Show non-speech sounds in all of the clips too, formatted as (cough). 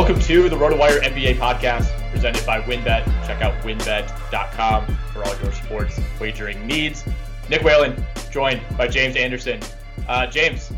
Welcome to the RotoWire NBA podcast presented by WynnBET. Check out wynnbet.com for all your sports wagering needs. Nick Whalen, joined by James Anderson. Uh, James,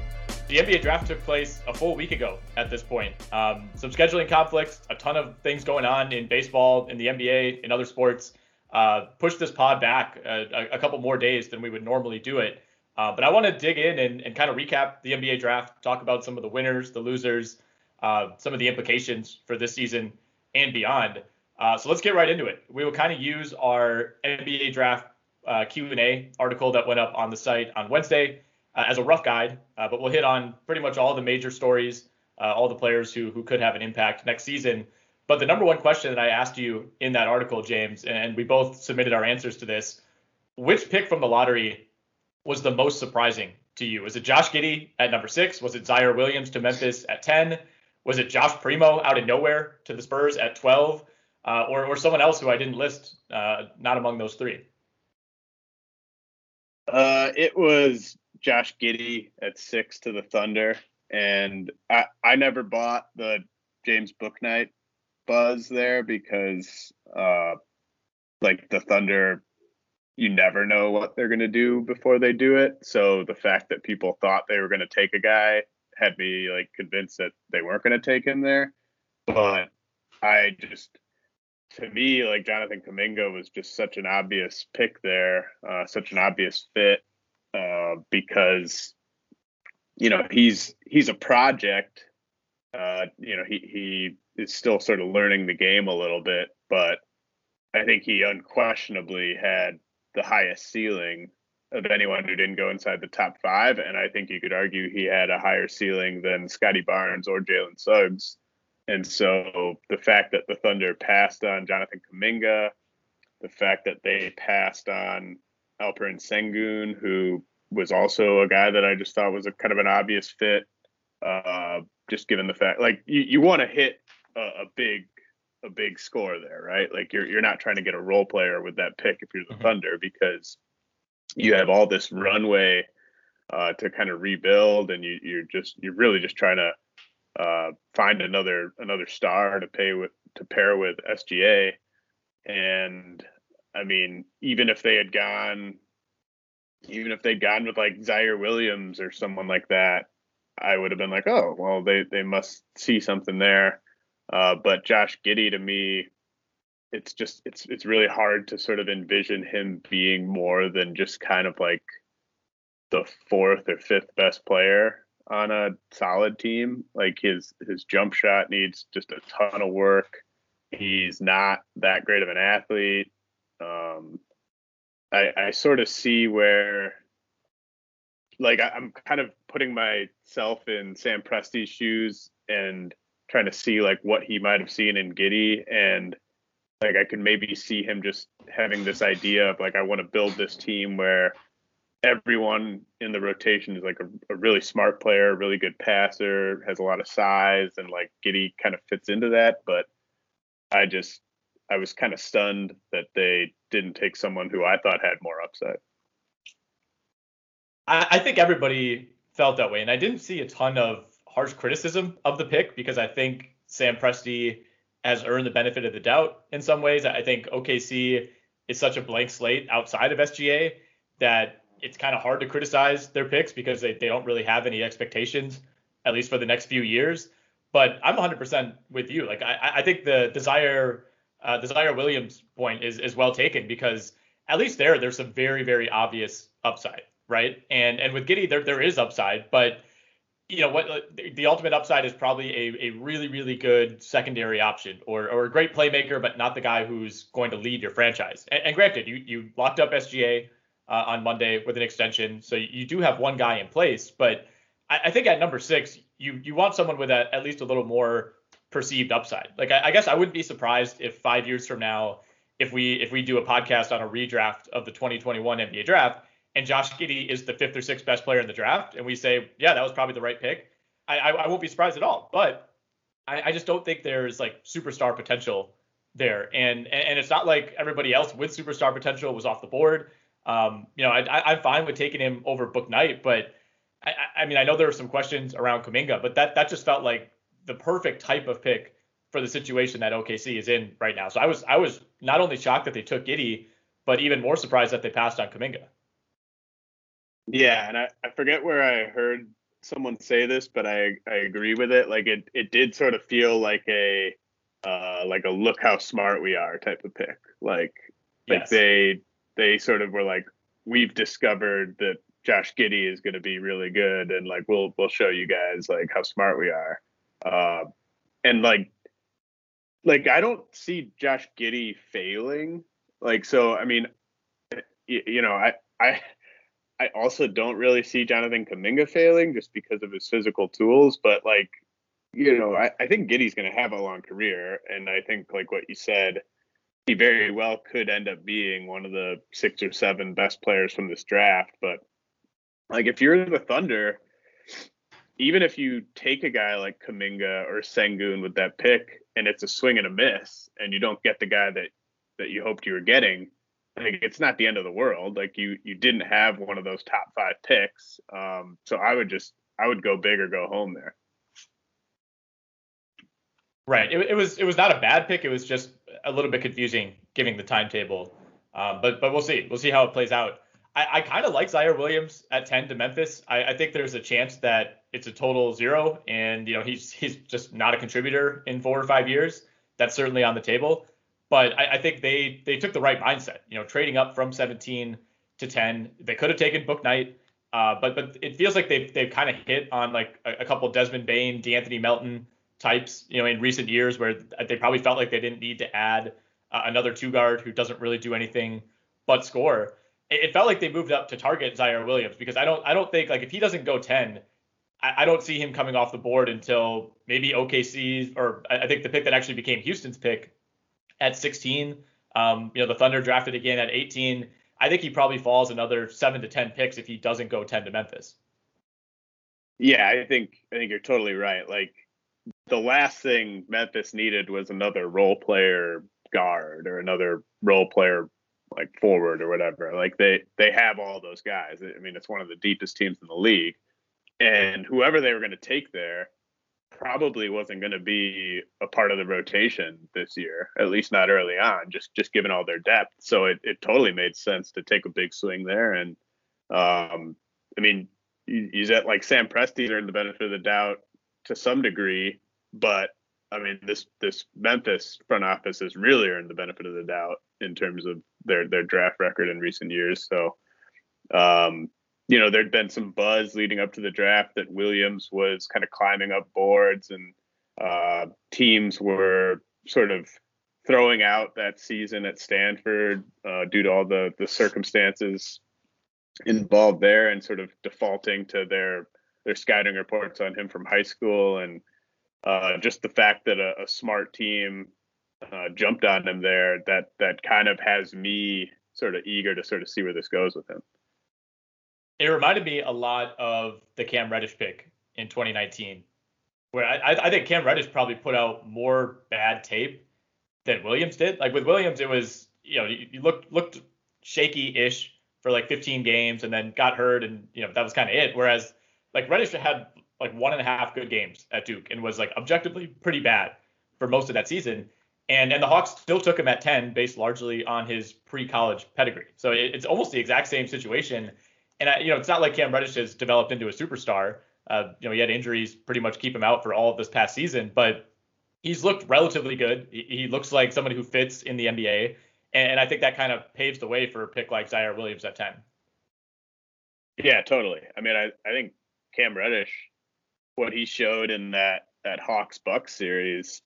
the NBA draft took place a full week ago at this point. Um, some scheduling conflicts, a ton of things going on in baseball, in the NBA, in other sports. Uh, pushed this pod back a, a, couple more days than we would normally do it. Uh, but I want to dig in and, and kind of recap the NBA draft, talk about some of the winners, the losers, uh, some of the implications for this season and beyond. Uh, so let's get right into it. We will kind of use our NBA draft uh, Q&A article that went up on the site on Wednesday uh, as a rough guide, uh, but we'll hit on pretty much all the major stories, all the players who who could have an impact next season. But the number one question that I asked you in that article, James, and we both submitted our answers to this: which pick from the lottery was the most surprising to you? Was it Josh Giddey at number six? Was it Ziaire Williams to Memphis at ten? Was it Josh Primo out of nowhere to the Spurs at 12, uh, or or someone else who I didn't list, uh, not among those three? Uh, it was Josh Giddey at six to the Thunder, and I I never bought the James Bouknight buzz there because uh, like the Thunder, you never know what they're gonna do before they do it. So the fact that people thought they were gonna take a guy had me like convinced that they weren't gonna take him there. But I just to me, like Jonathan Kuminga was just such an obvious pick there, uh, such an obvious fit uh, because you know he's he's a project. Uh, you know he he is still sort of learning the game a little bit, but I think he unquestionably had the highest ceiling of anyone who didn't go inside the top five, and I think you could argue he had a higher ceiling than Scottie Barnes or Jalen Suggs. And so the fact that the Thunder passed on Jonathan Kuminga, the fact that they passed on Alperen Sengun, who was also a guy that I just thought was a kind of an obvious fit, uh, just given the fact like you, you want to hit a, a, big a big score there, right? Like you're you're not trying to get a role player with that pick if you're the mm-hmm. Thunder because you have all this runway uh, to kind of rebuild, and you, you're just you're really just trying to uh, find another another star to pay with to pair with SGA. And I mean, even if they had gone, even if they'd gone with like Ziaire Williams or someone like that, I would have been like, oh, well, they they must see something there. Uh, but Josh Giddey to me, it's just it's it's really hard to sort of envision him being more than just kind of like the fourth or fifth best player on a solid team. Like his his jump shot needs just a ton of work. He's not that great of an athlete. Um, I, I sort of see where like I, I'm kind of putting myself in Sam Presti's shoes and trying to see like what he might have seen in Giddey and like I could maybe see him just having this idea of like I want to build this team where everyone in the rotation is like a, a, really smart player, really good passer, has a lot of size, and like Giddey kind of fits into that. But I just I was kind of stunned that they didn't take someone who I thought had more upside. I, I think everybody felt that way, and I didn't see a ton of harsh criticism of the pick because I think Sam Presti has earned the benefit of the doubt in some ways. I think OKC is such a blank slate outside of SGA that it's kind of hard to criticize their picks because they, they don't really have any expectations, at least for the next few years. But I'm 100% with you. Like I, I think the desire uh, Ziaire Williams point is is well taken because at least there there's some very very obvious upside, right? And and with Giddey there there is upside, but you know what the ultimate upside is probably a, a really really good secondary option or or a great playmaker but not the guy who's going to lead your franchise. And, and granted you you locked up sga uh, on monday with an extension so you do have one guy in place but i, I think at number six you you want someone with a, at least a little more perceived upside. Like I, I guess i wouldn't be surprised if five years from now if we if we do a podcast on a redraft of the 2021 nba draft and Josh Giddey is the fifth or sixth best player in the draft, and we say, yeah, that was probably the right pick, I, I, I won't be surprised at all. But I, I, just don't think there's like superstar potential there, and, and it's not like everybody else with superstar potential was off the board. Um, you know, I, I'm fine with taking him over Bouknight, but I, I mean, I know there were some questions around Kuminga, but that that just felt like the perfect type of pick for the situation that OKC is in right now. So I was I was not only shocked that they took Giddey, but even more surprised that they passed on Kuminga. Yeah, and I, I forget where I heard someone say this, but I, I agree with it. Like it it did sort of feel like a uh like a look how smart we are type of pick. Like yes. like they they sort of were like we've discovered that Josh Giddey is going to be really good and like we'll we'll show you guys like how smart we are. Uh and like like I don't see Josh Giddey failing. Like so I mean you, you know I I I also don't really see Jonathan Kuminga failing just because of his physical tools, but like, you know, I, I think Giddey's going to have a long career. And I think, like what you said, he very well could end up being one of the six or seven best players from this draft. But like, if you're the Thunder, even if you take a guy like Kuminga or Sengun with that pick and it's a swing and a miss and you don't get the guy that, that you hoped you were getting, like it's not the end of the world. Like you you didn't have one of those top five picks. Um, so I would just I would go big or go home there. Right. It, it was it was not a bad pick. It was just a little bit confusing giving the timetable. Um, but but we'll see. We'll see how it plays out. I, I kind of like Ziaire Williams at 10 to Memphis. I, I think there's a chance that it's a total zero, and you know he's he's just not a contributor in four or five years. That's certainly on the table. But I, I, think they they took the right mindset. You know, trading up from 17 to 10, they could have taken Bouknight, uh, but but it feels like they've they've kind of hit on like a, a couple Desmond Bane, De'Anthony Melton types. You know, in recent years where they probably felt like they didn't need to add uh, another two guard who doesn't really do anything but score. It, it, felt like they moved up to target Ziaire Williams because I don't I don't think like if he doesn't go 10. I, I don't see him coming off the board until maybe OKC or I think the pick that actually became Houston's pick at 16. Um, you know, the Thunder drafted again at 18. I think he probably falls another seven to 10 picks if he doesn't go 10 to Memphis. Yeah, I think I think you're totally right. Like the last thing Memphis needed was another role player guard or another role player like forward or whatever. Like they they have all those guys. I mean, it's one of the deepest teams in the league. And whoever they were going to take there, probably wasn't going to be a part of the rotation this year, at least not early on, just just given all their depth. So it, it totally made sense to take a big swing there. And um, I mean, he's at like Sam Presti earned the benefit of the doubt to some degree, but I mean this this Memphis front office has really earned the benefit of the doubt in terms of their their draft record in recent years. So um, you know, there'd been some buzz leading up to the draft that Williams was kind of climbing up boards and uh, teams were sort of throwing out that season at Stanford uh, due to all the the circumstances involved there and sort of defaulting to their their scouting reports on him from high school and uh, just the fact that a, a smart team uh, jumped on him there that that kind of has me sort of eager to sort of see where this goes with him. It reminded me a lot of the Cam Reddish pick in 2019, where I, I think Cam Reddish probably put out more bad tape than Williams did. Like with Williams, it was you know you, looked looked shaky-ish for like 15 games and then got hurt and you know that was kind of it. Whereas like Reddish had like one and a half good games at Duke and was like objectively pretty bad for most of that season. And and the Hawks still took him at 10 based largely on his pre-college pedigree. So it, it's almost the exact same situation. And I, you know, it's not like Cam Reddish has developed into a superstar. Uh, you know, he had injuries pretty much keep him out for all of this past season, but he's looked relatively good. He, he looks like somebody who fits in the NBA. And, and I think that kind of paves the way for a pick like Ziaire Williams at 10. Yeah, totally. I mean, I, I think Cam Reddish, what he showed in that that Hawks Bucks series,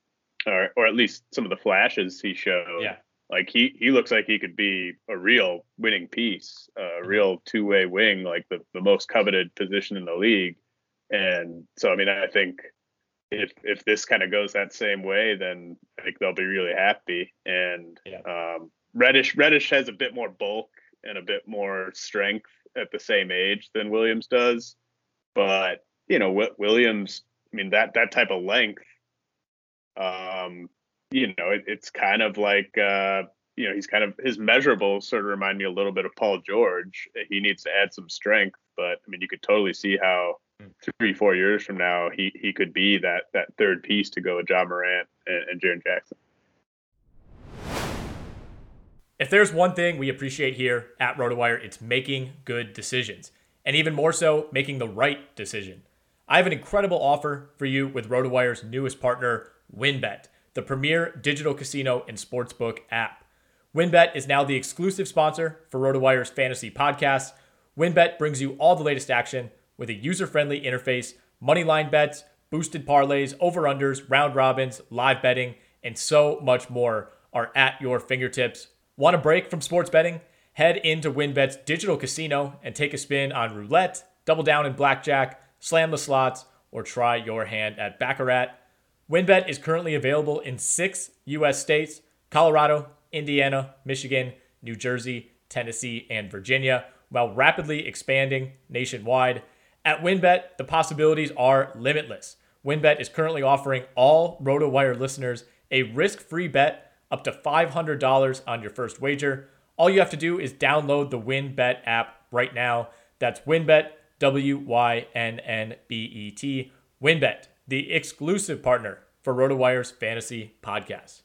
or or at least some of the flashes he showed. Yeah. Like he he looks like he could be a real winning piece, a real two way wing, like the the most coveted position in the league. And so, I mean, I think if if this kind of goes that same way, then I think they'll be really happy. And yeah. um, Reddish Reddish has a bit more bulk and a bit more strength at the same age than Williams does. But you know, Williams, I mean that that type of length, um, you know, it, it's kind of like uh, you know he's kind of his measurables sort of remind me a little bit of Paul George. He needs to add some strength, but I mean you could totally see how hmm. three four years from now he he could be that that third piece to go with Ja Morant and, and Jaren Jackson. If there's one thing we appreciate here at RotoWire, it's making good decisions and even more so, making the right decision. I have an incredible offer for you with RotoWire's newest partner, WynnBET, the premier digital casino and sportsbook app. WynnBET is now the exclusive sponsor for RotoWire's fantasy podcast. WynnBET brings you all the latest action with a user friendly interface, moneyline bets, boosted parlays, over unders, round robins, live betting, and so much more are at your fingertips. Want a break from sports betting? Head into WynnBET's digital casino and take a spin on roulette, double down in blackjack, slam the slots, or try your hand at Baccarat. WynnBET is currently available in six U.S. states Colorado, Indiana, Michigan, New Jersey, Tennessee, and Virginia, while rapidly expanding nationwide. At WynnBET, the possibilities are limitless. WynnBET is currently offering all RotoWire listeners a risk free bet up to $500 on your first wager. All you have to do is download the WynnBET app right now. That's WynnBET, W Y N N B E T. WynnBET, the exclusive partner for RotoWire's fantasy podcast.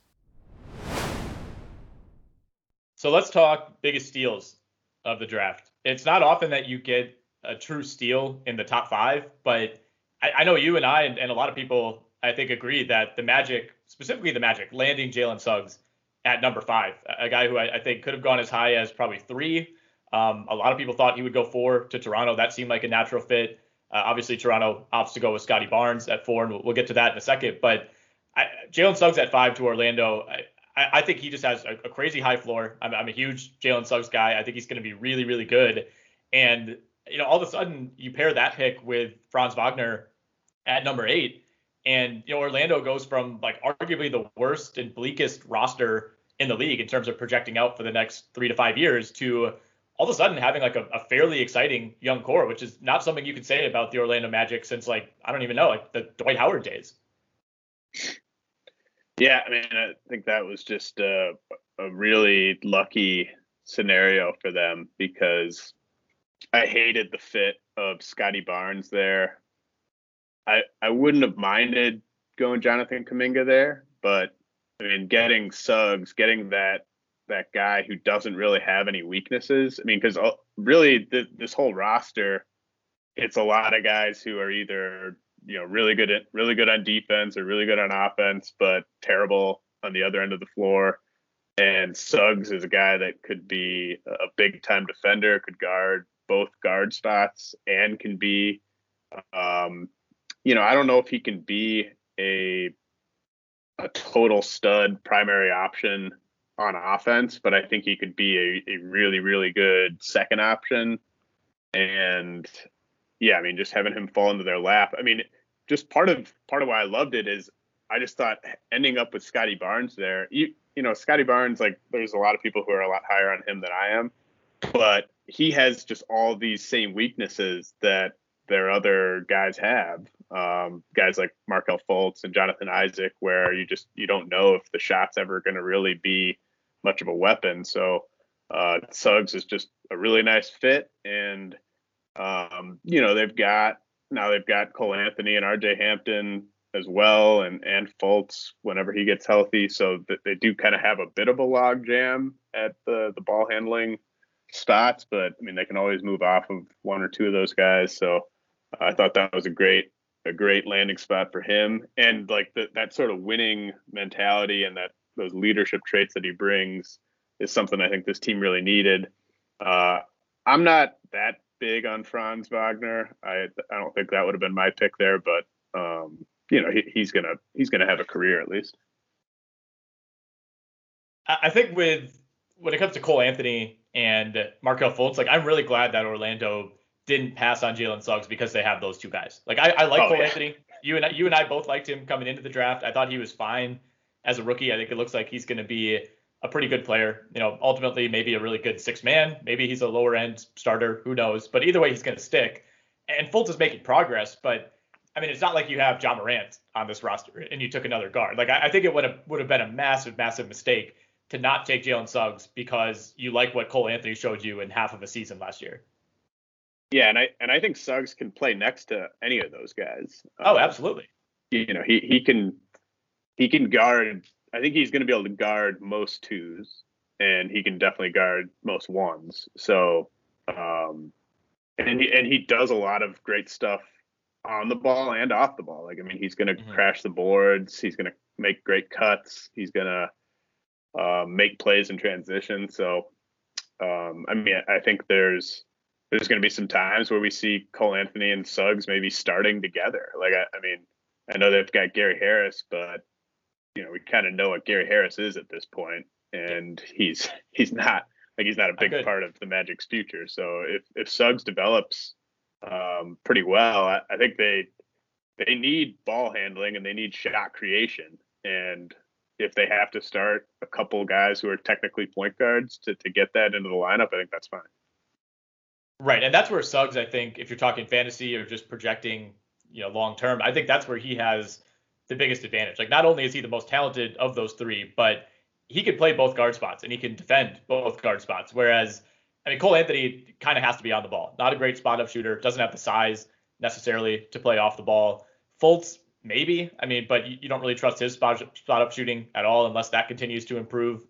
So let's talk biggest steals of the draft. It's not often that you get a true steal in the top five, but I, I know you and I and, and, a lot of people I think agree that the Magic, specifically the Magic, landing Jalen Suggs at number five, a guy who I, I think could have gone as high as probably three. Um, a lot of people thought he would go four to Toronto. That seemed like a natural fit. Uh, obviously, Toronto opts to go with Scottie Barnes at four, and we'll, we'll get to that in a second. But Jalen Suggs at five to Orlando, I, I think he just has a, a crazy high floor. I'm, I'm a huge Jalen Suggs guy. I think he's going to be really, really good. And you know, all of a sudden, you pair that pick with Franz Wagner at number eight, and you know, Orlando goes from like arguably the worst and bleakest roster in the league in terms of projecting out for the next three to five years to all of a sudden having like a, a fairly exciting young core, which is not something you could say about the Orlando Magic since like I don't even know like the Dwight Howard days. Yeah, I mean, I think that was just a, a really lucky scenario for them because I hated the fit of Scottie Barnes there. I I wouldn't have minded going Jonathan Kuminga there, but I mean, getting Suggs, getting that that guy who doesn't really have any weaknesses. I mean, because uh, really th- this whole roster, it's a lot of guys who are either you know really good at really good on defense or really good on offense, but terrible on the other end of the floor. And Suggs is a guy that could be a big time defender, could guard both guard spots, and can be, um, you know, I don't know if he can be a a total stud primary option on offense, but I think he could be a, a really, really good second option and yeah, I mean, just having him fall into their lap. I mean, just part of part of why I loved it is I just thought ending up with Scottie Barnes there. You you know, Scottie Barnes, like there's a lot of people who are a lot higher on him than I am, but he has just all these same weaknesses that their other guys have. Um, guys like Markelle Fultz and Jonathan Isaac, where you just you don't know if the shot's ever going to really be much of a weapon. So uh, Suggs is just a really nice fit, and um, you know they've got now they've got Cole Anthony and R.J. Hampton as well, and and Fultz whenever he gets healthy. So that they do kind of have a bit of a log jam at the the ball handling spots, but I mean they can always move off of one or two of those guys. So uh, I thought that was a great a great landing spot for him, and like the, that sort of winning mentality and that those leadership traits that he brings is something I think this team really needed. Uh, I'm not that big on Franz Wagner. I I don't think that would have been my pick there, but um, you know he, he's gonna he's gonna have a career at least. I think with when it comes to Cole Anthony and Markelle Fultz, like I'm really glad that Orlando didn't pass on Jalen Suggs because they have those two guys. Like I, I like oh, Cole yeah. Anthony. You and I, you and I both liked him coming into the draft. I thought he was fine as a rookie. I think it looks like he's going to be a pretty good player. You know, ultimately maybe a really good six man. Maybe he's a lower end starter. Who knows? But either way, he's going to stick. And Fultz is making progress, but I mean, it's not like you have Ja Morant on this roster and you took another guard. Like I, I think it would have would have been a massive, massive mistake to not take Jalen Suggs because you like what Cole Anthony showed you in half of a season last year. Yeah, and I and I think Suggs can play next to any of those guys. Oh, um, absolutely. You know, he he can he can guard. I think he's going to be able to guard most twos, and he can definitely guard most ones. So, um, and he and he does a lot of great stuff on the ball and off the ball. Like I mean, he's going to mm-hmm. crash the boards. He's going to make great cuts. He's going to uh, make plays in transition. So, um, I mean, I think there's there's going to be some times where we see Cole Anthony and Suggs maybe starting together. Like I, I mean, I know they've got Gary Harris, but you know we kind of know what Gary Harris is at this point, and he's he's not like he's not a big part of the Magic's future. So if if Suggs develops um, pretty well, I, I think they they need ball handling and they need shot creation. And if they have to start a couple guys who are technically point guards to, to get that into the lineup, I think that's fine. Right, and that's where Suggs, I think, if you're talking fantasy or just projecting, you know, long term, I think that's where he has the biggest advantage. Like, not only is he the most talented of those three, but he can play both guard spots and he can defend both guard spots. Whereas, I mean, Cole Anthony kind of has to be on the ball. Not a great spot up shooter. Doesn't have the size necessarily to play off the ball. Fultz, maybe. I mean, but you, you don't really trust his spot, spot up shooting at all unless that continues to improve.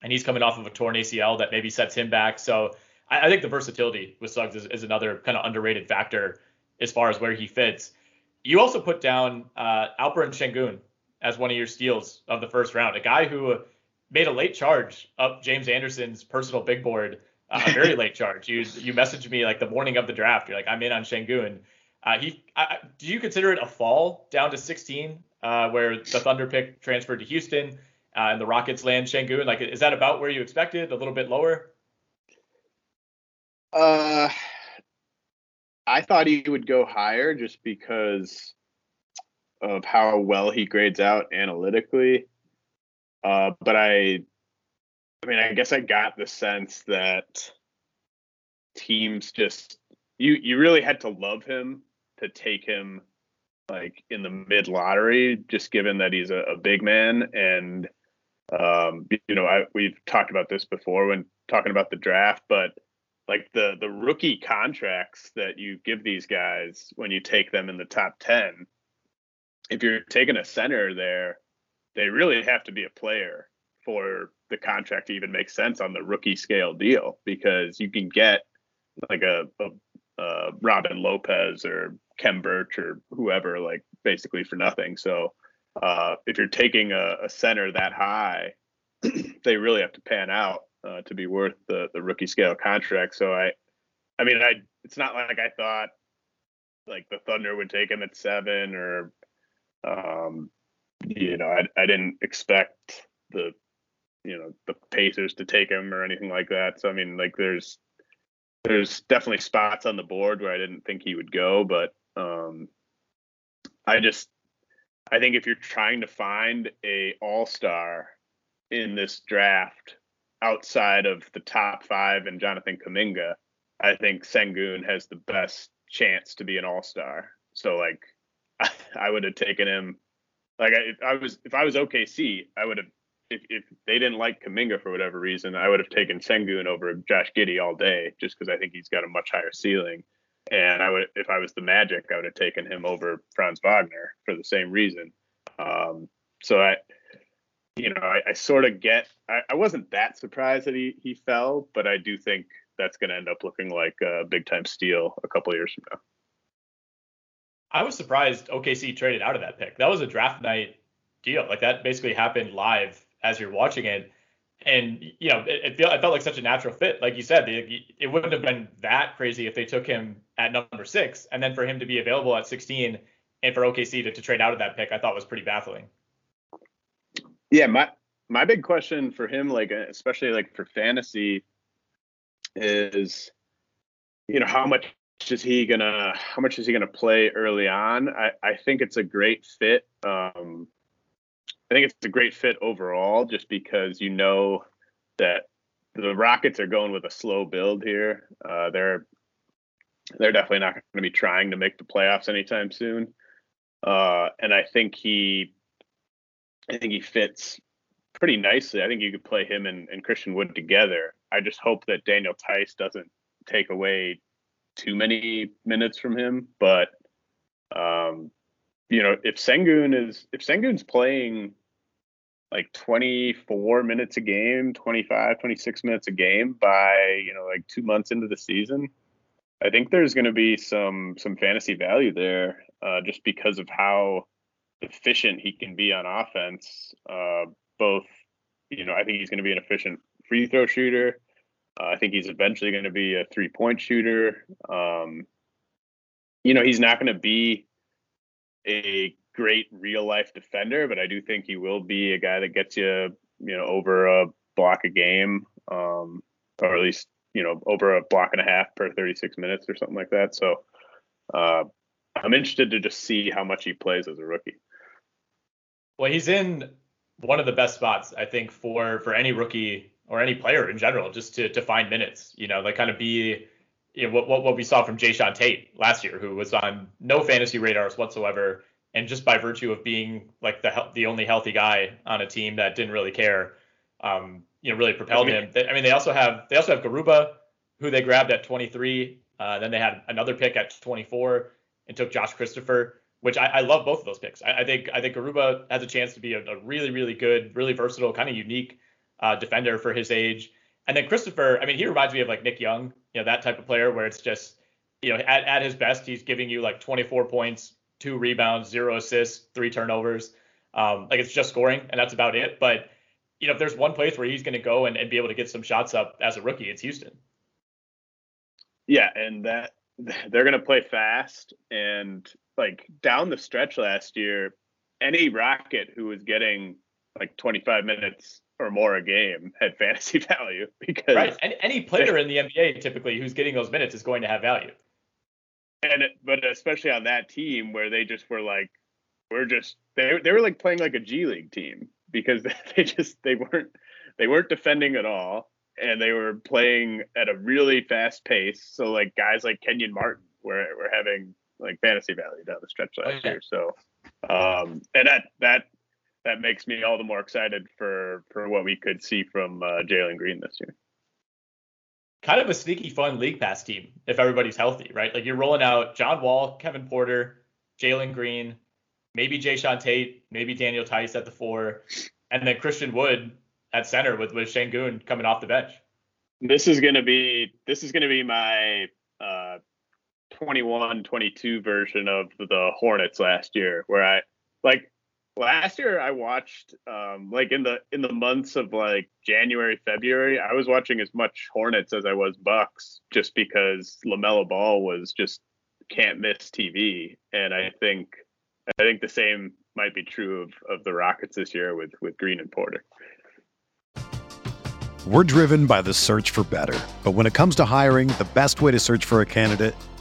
And he's coming off of a torn ACL that maybe sets him back. So I, I think the versatility with Suggs is, is another kind of underrated factor as far as where he fits. You also put down uh, Alperen Sengun as one of your steals of the first round, a guy who made a late charge up James Anderson's personal big board, uh, a very (laughs) late charge. You you messaged me like the morning of the draft. You're like, I'm in on Sengun. Uh, he, I, do you consider it a fall down to 16, uh, where the Thunder pick transferred to Houston uh, and the Rockets land Sengun? Like, is that about where you expected? A little bit lower? Uh, I thought he would go higher just because of how well he grades out analytically. Uh, but I, I mean, I guess I got the sense that teams just you you really had to love him to take him like in the mid lottery, just given that he's a, a big man and um, you know I, we've talked about this before when talking about the draft, but like the the rookie contracts that you give these guys when you take them in the top 10 if you're taking a center there they really have to be a player for the contract to even make sense on the rookie scale deal because you can get like a, a, a Robin Lopez or Khem Birch or whoever like basically for nothing. So uh, if you're taking a, a center that high (clears throat) they really have to pan out uh, to be worth the the rookie scale contract. So I, I mean, I it's not like I thought like the Thunder would take him at seven or, um, you know, I I didn't expect the, you know, the Pacers to take him or anything like that. So I mean, like there's there's definitely spots on the board where I didn't think he would go, but um, I just I think if you're trying to find a all star in this draft outside of the top five and Jonathan Kuminga, I think Sengun has the best chance to be an all star. So like I, (laughs) I would have taken him like if I was if I was OKC, I would have if, if they didn't like Kuminga for whatever reason, I would have taken Sengun over Josh Giddey all day just because I think he's got a much higher ceiling. And I would, if I was the Magic, I would have taken him over Franz Wagner for the same reason. Um, so I, you know, I, I sort of get. I, I, wasn't that surprised that he he fell, but I do think that's going to end up looking like a big time steal a couple years from now. I was surprised OKC traded out of that pick. That was a draft night deal. Like that basically happened live as you're watching it. And you know, it, it, felt, it felt like such a natural fit. Like you said, it wouldn't have been that crazy if they took him at number six, and then for him to be available at 16, and for OKC to, to trade out of that pick, I thought was pretty baffling. Yeah, my my big question for him, like especially like for fantasy, is you know how much is he gonna how much is he gonna play early on? I I think it's a great fit. Um, I think it's a great fit overall, just because you know that the Rockets are going with a slow build here. Uh, they're they're definitely not going to be trying to make the playoffs anytime soon. Uh, and I think he, I think he fits pretty nicely. I think you could play him and, and Christian Wood together. I just hope that Daniel Theis doesn't take away too many minutes from him. But um, you know, if Sengun is if Sengun's playing like 24 minutes a game, 25, 26 minutes a game by, you know, like 2 months into the season, I think there's going to be some some fantasy value there uh, just because of how efficient he can be on offense. Uh, both, you know, I think he's going to be an efficient free throw shooter. Uh, I think he's eventually going to be a three point shooter. Um, you know, he's not going to be a great real life defender, but I do think he will be a guy that gets you, you know, over a block a game, um, or at least you know over a block and a half per 36 minutes or something like that. So uh, I'm interested to just see how much he plays as a rookie. Well, he's in one of the best spots I think for for any rookie or any player in general, just to to find minutes. You know, like kind of be you know, what, what what we saw from Jae'Sean Tate last year, who was on no fantasy radars whatsoever, and just by virtue of being like the the only healthy guy on a team that didn't really care, um, you know, really propelled him. I mean, they also have they also have Garuba, who they grabbed at 23. Uh, then they had another pick at 24 and took Josh Christopher, which I, I love both of those picks. I, I, think I think Garuba has a chance to be a, a really really good, really versatile, kind of unique uh, defender for his age. And then Christopher, I mean, he reminds me of like Nick Young, you know, that type of player where it's just, you know, at, at his best, he's giving you like 24 points, two rebounds, zero assists, three turnovers. Um, like it's just scoring, and that's about it. But you know, if there's one place where he's going to go and, and be able to get some shots up as a rookie, it's Houston. Yeah, and that they're going to play fast and like down the stretch last year, any Rocket who was getting like 25 minutes or more a game had (laughs) fantasy value because right. And any player in the NBA typically who's getting those minutes is going to have value. And it, but especially on that team where they just were like, we're just they they were like playing like a G League team because (laughs) they just they weren't they weren't defending at all and they were playing at a really fast pace. So like guys like Kenyon Martin were were having like fantasy value down the stretch last oh, yeah. year. So um and that that that makes me all the more excited for for what we could see from uh, Jalen Green this year. Kind of a sneaky fun league pass team if everybody's healthy, right? Like you're rolling out John Wall, Kevin Porter, Jalen Green, maybe Jae'Sean Tate, maybe Daniel Theis at the four, and then Christian Wood at center with with Sengun coming off the bench. This is gonna be this is gonna be my 21 22 version of the Hornets last year where I like last year I watched um like in the in the months of like January, February, I was watching as much Hornets as I was Bucks just because LaMelo Ball was just can't miss TV and I think I think the same might be true of of the Rockets this year with with Green and Porter. We're driven by the search for better. But when it comes to hiring, the best way to search for a candidate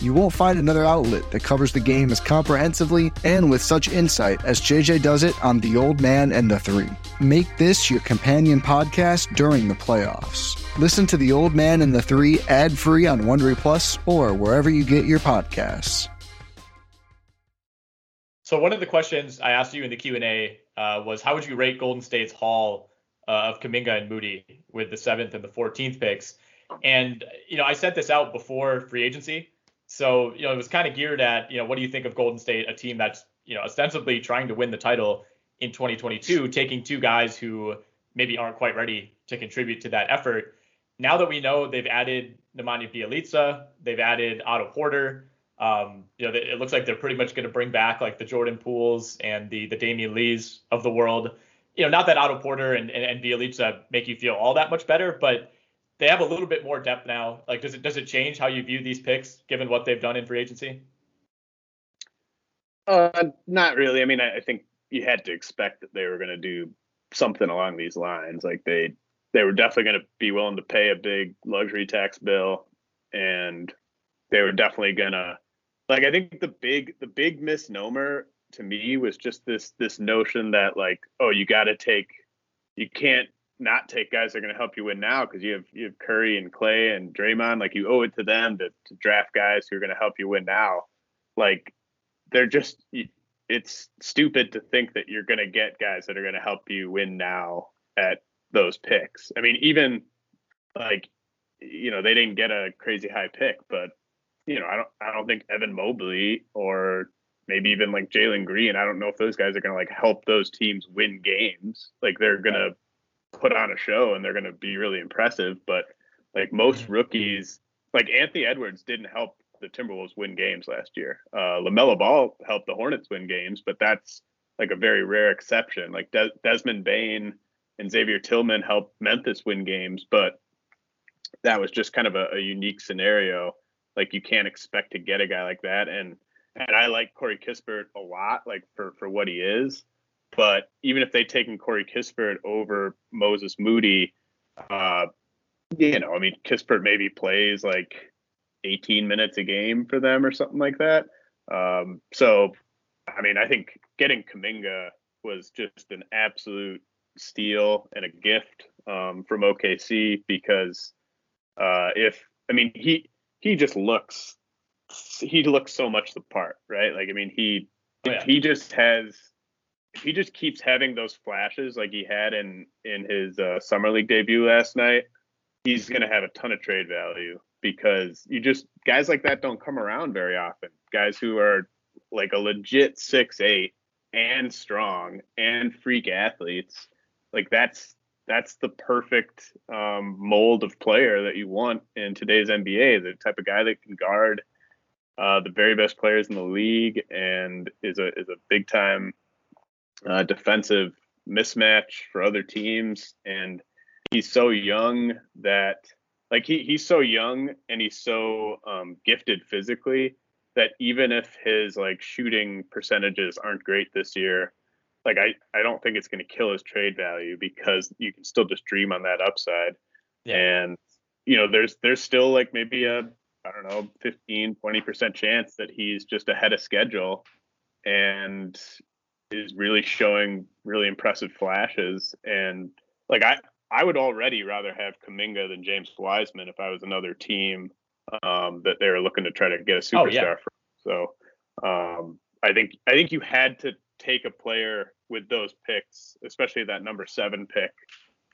You won't find another outlet that covers the game as comprehensively and with such insight as JJ does it on The Old Man and the Three. Make this your companion podcast during the playoffs. Listen to The Old Man and the Three ad free on Wondery Plus or wherever you get your podcasts. So one of the questions I asked you in the Q and A uh, was, how would you rate Golden State's haul uh, of Kuminga and Moody with the seventh and the 14th picks? And you know, I sent this out before free agency, so you know, it was kind of geared at, you know, what do you think of Golden State, a team that's you know ostensibly trying to win the title in 2022, taking two guys who maybe aren't quite ready to contribute to that effort. Now that we know they've added Nemanja Bjelica, they've added Otto Porter. Um, you know, it looks like they're pretty much going to bring back like the Jordan Pooles and the the Damion Lees of the world. You know, not that Otto Porter and, and, and make you feel all that much better, but they have a little bit more depth now. Like, does it does it change how you view these picks given what they've done in free agency? Uh, not really. I mean, I, I think you had to expect that they were going to do something along these lines. Like they they were definitely going to be willing to pay a big luxury tax bill, and they were definitely going to like. I think the big the big misnomer to me was just this this notion that like, oh, you got to take, you can't not take guys that are going to help you win now because you have you have Curry and Clay and Draymond. Like you owe it to them to, to draft guys who are going to help you win now. Like they're just it's stupid to think that you're going to get guys that are going to help you win now at those picks. I mean, even like you know they didn't get a crazy high pick, but you know I don't I don't think Evan Mobley or maybe even like Jalen Green. I don't know if those guys are going to like help those teams win games. Like they're going to put on a show and they're going to be really impressive. But like most rookies, like Anthony Edwards didn't help the Timberwolves win games last year. Uh, LaMelo Ball helped the Hornets win games, but that's like a very rare exception. Like Des- Desmond Bane and Xavier Tillman helped Memphis win games, but that was just kind of a, a unique scenario. Like you can't expect to get a guy like that. And and I like Corey Kispert a lot, like for for what he is. But even if they'd taken Corey Kispert over Moses Moody, uh, you know, I mean, Kispert maybe plays like 18 minutes a game for them or something like that. Um, so, I mean, I think getting Kuminga was just an absolute steal and a gift um, from OKC because uh, if I mean he he just looks he looks so much the part, right? Like I mean he oh, yeah. he just has he just keeps having those flashes like he had in in his uh, summer league debut last night, he's going to have a ton of trade value because you just guys like that don't come around very often. Guys who are like a legit six eight and strong and freak athletes. Like that's that's the perfect um, mold of player that you want in today's NBA. The type of guy that can guard uh, the very best players in the league and is a is a big time uh, defensive mismatch for other teams. And he's so young that like he, he's so young and he's so um, gifted physically that even if his like shooting percentages aren't great this year, like I, I don't think it's going to kill his trade value because you can still just dream on that upside. Yeah. And you know, there's there's still like maybe a I don't know 15 20% chance that he's just ahead of schedule and is really showing really impressive flashes and like I I would already rather have Kuminga than James Wiseman if I was another team um, that they were looking to try to get a superstar oh, yeah. from. So um, I think I think you had to take a player with those picks, especially that number seven pick,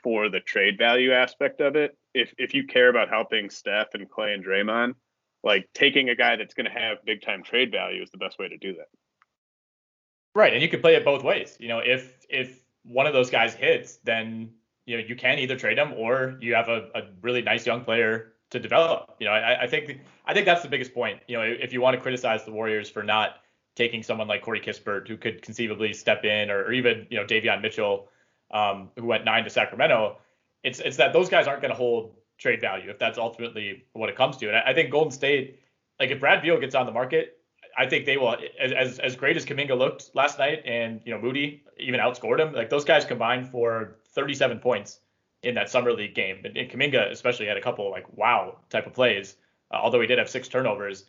for the trade value aspect of it. If if you care about helping Steph and Klay and Draymond, like taking a guy that's going to have big time trade value is the best way to do that. Right, and you can play it both ways. You know, if if one of those guys hits, then you know you can either trade them or you have a, a really nice young player to develop. You know, I, I think I think that's the biggest point. You know, if you want to criticize the Warriors for not taking someone like Corey Kispert who could conceivably step in, or, or even you know Davion Mitchell, um, who went nine to Sacramento, it's it's that those guys aren't going to hold trade value if that's ultimately what it comes to. And I, I think Golden State, like if Brad Beal gets on the market, I think they will as as great as Kuminga looked last night, and you know Moody even outscored him. Like those guys combined for 37 points in that summer league game. And, and Kuminga especially had a couple like wow type of plays, uh, although he did have six turnovers.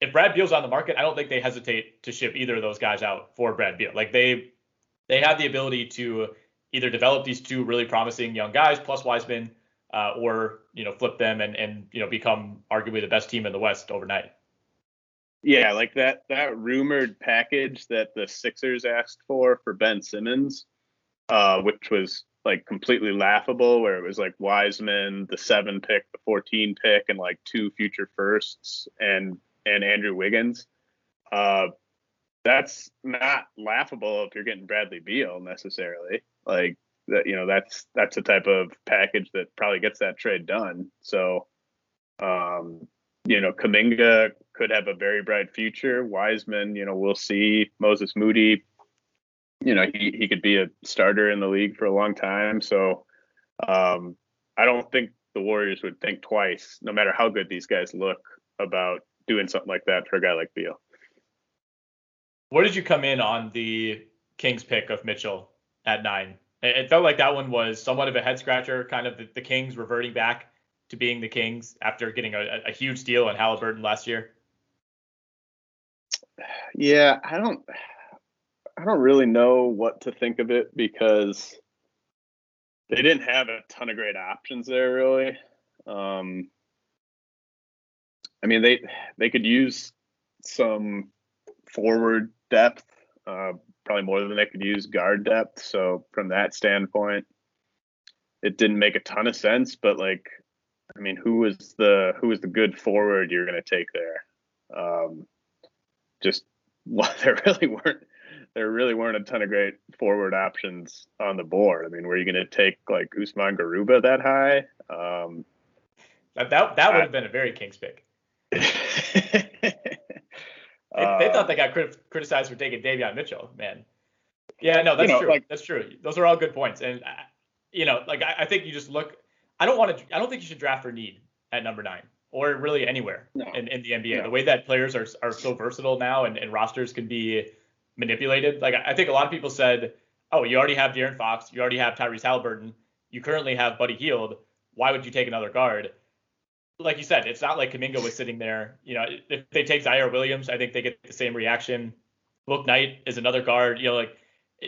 If Brad Beal's on the market, I don't think they hesitate to ship either of those guys out for Brad Beal. Like they they have the ability to either develop these two really promising young guys plus Wiseman, uh, or you know flip them and and you know become arguably the best team in the West overnight. Yeah, like that that rumored package that the Sixers asked for for Ben Simmons, uh, which was like completely laughable, where it was like Wiseman, the seven pick, the fourteen pick, and like two future firsts, and and Andrew Wiggins. Uh, that's not laughable if you're getting Bradley Beal necessarily. Like that, you know, that's that's the type of package that probably gets that trade done. So, um, you know, Kuminga could have a very bright future. Wiseman, you know, we'll see. Moses Moody, you know, he, he could be a starter in the league for a long time. So um, I don't think the Warriors would think twice, no matter how good these guys look, about doing something like that for a guy like Beal. Where did you come in on the Kings pick of Mitchell at nine? It felt like that one was somewhat of a head scratcher, kind of the, the Kings reverting back to being the Kings after getting a, a huge deal on Halliburton last year? Yeah, I don't I don't really know what to think of it because they didn't have a ton of great options there really. Um, I mean they they could use some forward depth, uh, probably more than they could use guard depth. So from that standpoint, it didn't make a ton of sense. But like I mean, who was the who was the good forward you're going to take there? Um, just (laughs) well, there really weren't there really weren't a ton of great forward options on the board. I mean, were you going to take like Usman Garuba that high? Um, that that, that would have been a very Kings pick. (laughs) they, they, thought they got crit- criticized for taking Davion Mitchell, man. Yeah, no, that's you know, true. Like, that's true. Those are all good points, and uh, you know, like I, I think you just look I don't want to. I don't think you should draft for need at number nine or really anywhere no. in, in the NBA. No. The way that players are are so versatile now and, and rosters can be manipulated. Like I think a lot of people said, oh, you already have De'Aaron Fox, you already have Tyrese Halliburton, you currently have Buddy Hield. Why would you take another guard? Like you said, it's not like Kuminga was sitting there. You know, if they take Ziaire Williams, I think they get the same reaction. Bouknight is another guard. You know, like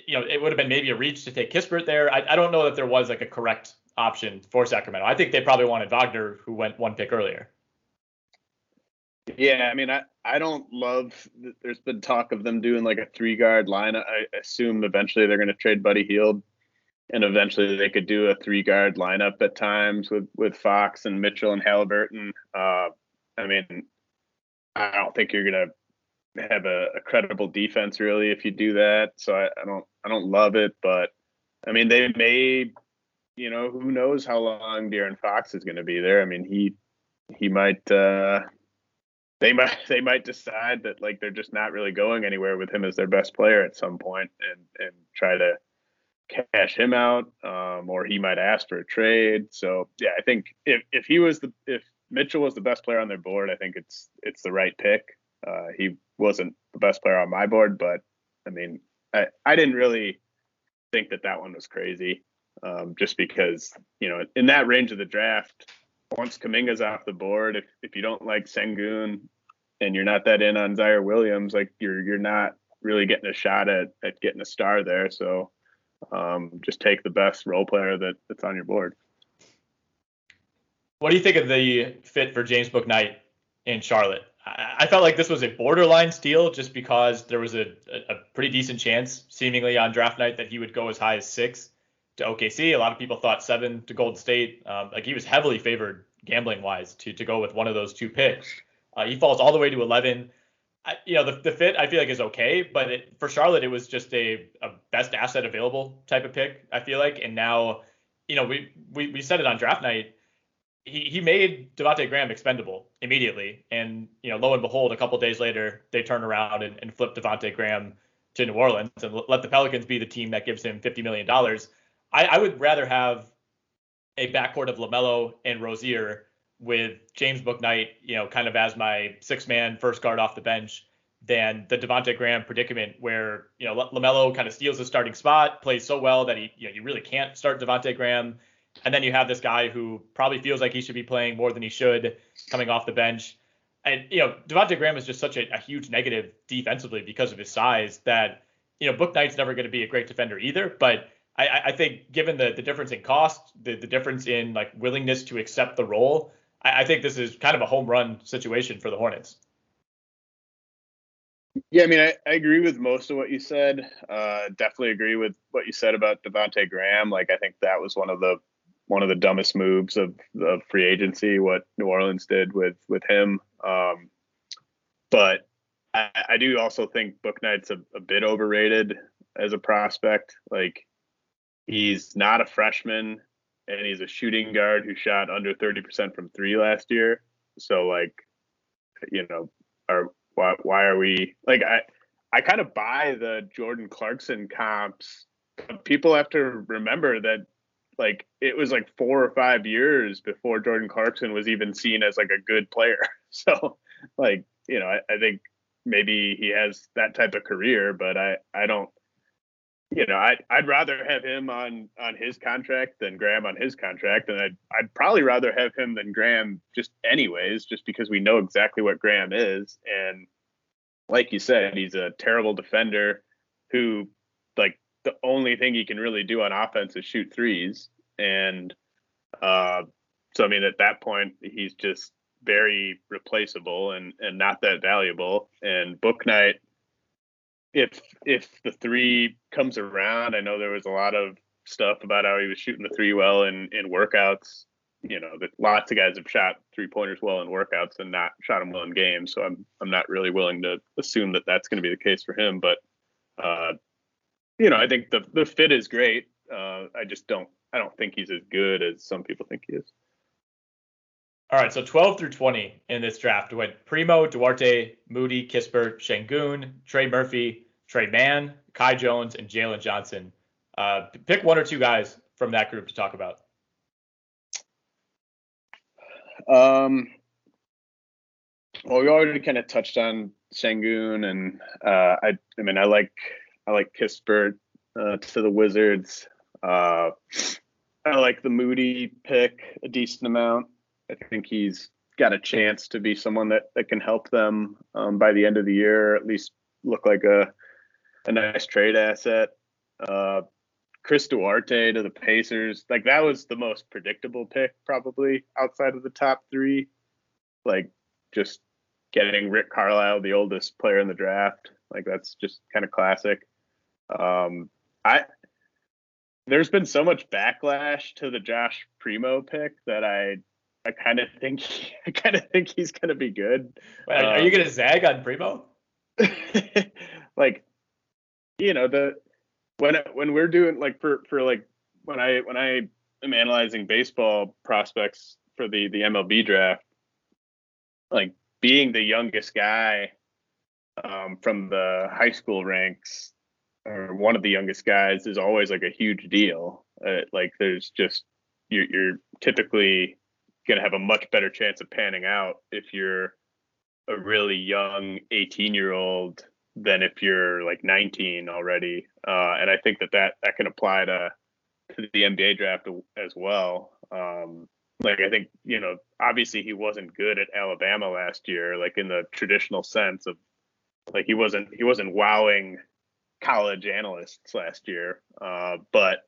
you know, it would have been maybe a reach to take Kispert there. I, I don't know that there was like a correct option for Sacramento. I think they probably wanted Wagner, who went one pick earlier. Yeah, I mean, I, I don't love. There's been talk of them doing like a three guard line. I assume eventually they're going to trade Buddy Hield, and eventually they could do a three guard lineup at times with with Fox and Mitchell and Halliburton. Uh, I mean, I don't think you're going to have a, a, credible defense really if you do that. So I, I don't I don't love it, but I mean they may you know who knows how long De'Aaron Fox is going to be there. I mean he he might uh, they might (laughs) they might decide that like they're just not really going anywhere with him as their best player at some point and and try to cash him out um, or he might ask for a trade. So yeah i think if, if he was the if mitchell was the best player on their board i think it's it's the right pick. Uh, he wasn't the best player on my board but i mean i i didn't really think that that one was crazy um, just because you know in that range of the draft once Kuminga's off the board, if if you don't like Sengun and you're not that in on Ziaire Williams, like you're you're not really getting a shot at at getting a star there. So um, just take the best role player that, that's on your board. What do you think of the fit for James Bouknight in Charlotte? I, I felt like this was a borderline steal just because there was a, a, a pretty decent chance, seemingly on draft night, that he would go as high as six to OKC. A lot of people thought seven to Golden State. Um, like he was heavily favored gambling wise to to go with one of those two picks. Uh, he falls all the way to 11. I, you know, the, the fit I feel like is okay, but it, for Charlotte, it was just a, a best asset available type of pick. I feel like, and now, you know, we we, we said it on draft night. He, he made Devonte Graham expendable immediately, and you know, lo and behold, a couple days later, they turn around and, and flip Devonte Graham to New Orleans and let the Pelicans be the team that gives him fifty million dollars. I, I would rather have a backcourt of LaMelo and Rozier with James Bouknight, you know, kind of as my six man first guard off the bench than the Devonte Graham predicament where, you know, LaMelo kind of steals the starting spot, plays so well that he, you know, you really can't start Devonte Graham. And then you have this guy who probably feels like he should be playing more than he should coming off the bench. And, you know, Devonte Graham is just such a, a huge negative defensively because of his size that, you know, Bouknight's never going to be a great defender either. But I, I think given the, the difference in cost, the, the difference in like willingness to accept the role, I, I think this is kind of a home run situation for the Hornets. Yeah, I mean, I, I agree with most of what you said. Uh, definitely agree with what you said about Devonte Graham. Like, I think that was one of the one of the dumbest moves of free agency. What New Orleans did with with him. Um, but I, I do also think Bouknight's a, a bit overrated as a prospect. Like, He's not a freshman, and he's a shooting guard who shot under 30% from three last year. So, like, you know, are why, why are we like I I kind of buy the Jordan Clarkson comps. People have to remember that like it was like four or five years before Jordan Clarkson was even seen as like a good player. (laughs) So like, you know, I, I think maybe he has that type of career, but I I don't you know, I'd, I'd rather have him on on his contract than Graham on his contract, and I'd I'd probably rather have him than Graham just anyways, just because we know exactly what Graham is, and like you said, he's a terrible defender who like the only thing he can really do on offense is shoot threes, and uh, so I mean at that point he's just very replaceable and and not that valuable, and Bouknight if if the three comes around, I know there was a lot of stuff about how he was shooting the three well in in workouts. You know, that lots of guys have shot three pointers well in workouts and not shot them well in games. So I'm I'm not really willing to assume that that's going to be the case for him. But uh, you know, I think the the fit is great. Uh, I just don't I don't think he's as good as some people think he is. All right, so 12 through 20 in this draft went Primo, Duarte, Moody, Kispert, Sengun, Trey Murphy, Tre Mann, Kai Jones, and Jalen Johnson. Uh, pick one or two guys from that group to talk about. Um, well, we already kind of touched on Sengun, and uh, I, I mean, I like I like Kispert uh, to the Wizards. Uh, I like the Moody pick a decent amount. I think he's got a chance to be someone that, that can help them um, by the end of the year, at least look like a a nice trade asset. Uh, Chris Duarte to the Pacers, like that was the most predictable pick probably outside of the top three. Like just getting Rick Carlisle, the oldest player in the draft, like that's just kind of classic. Um, I there's been so much backlash to the Josh Primo pick that I I kind of think (laughs) I kind of think he's gonna be good. Wait, are, uh, are you gonna zag on Primo? (laughs) like you know the when when we're doing like for for like when I when I am analyzing baseball prospects for the the MLB draft, like being the youngest guy um, from the high school ranks or one of the youngest guys is always like a huge deal. Uh, like there's just you're, you're typically going to have a much better chance of panning out if you're a really young 18 year old than if you're like 19 already. Uh, and I think that, that that can apply to to the NBA draft as well. Um, like I think you know, obviously he wasn't good at Alabama last year, like in the traditional sense of like he wasn't he wasn't wowing college analysts last year. Uh, but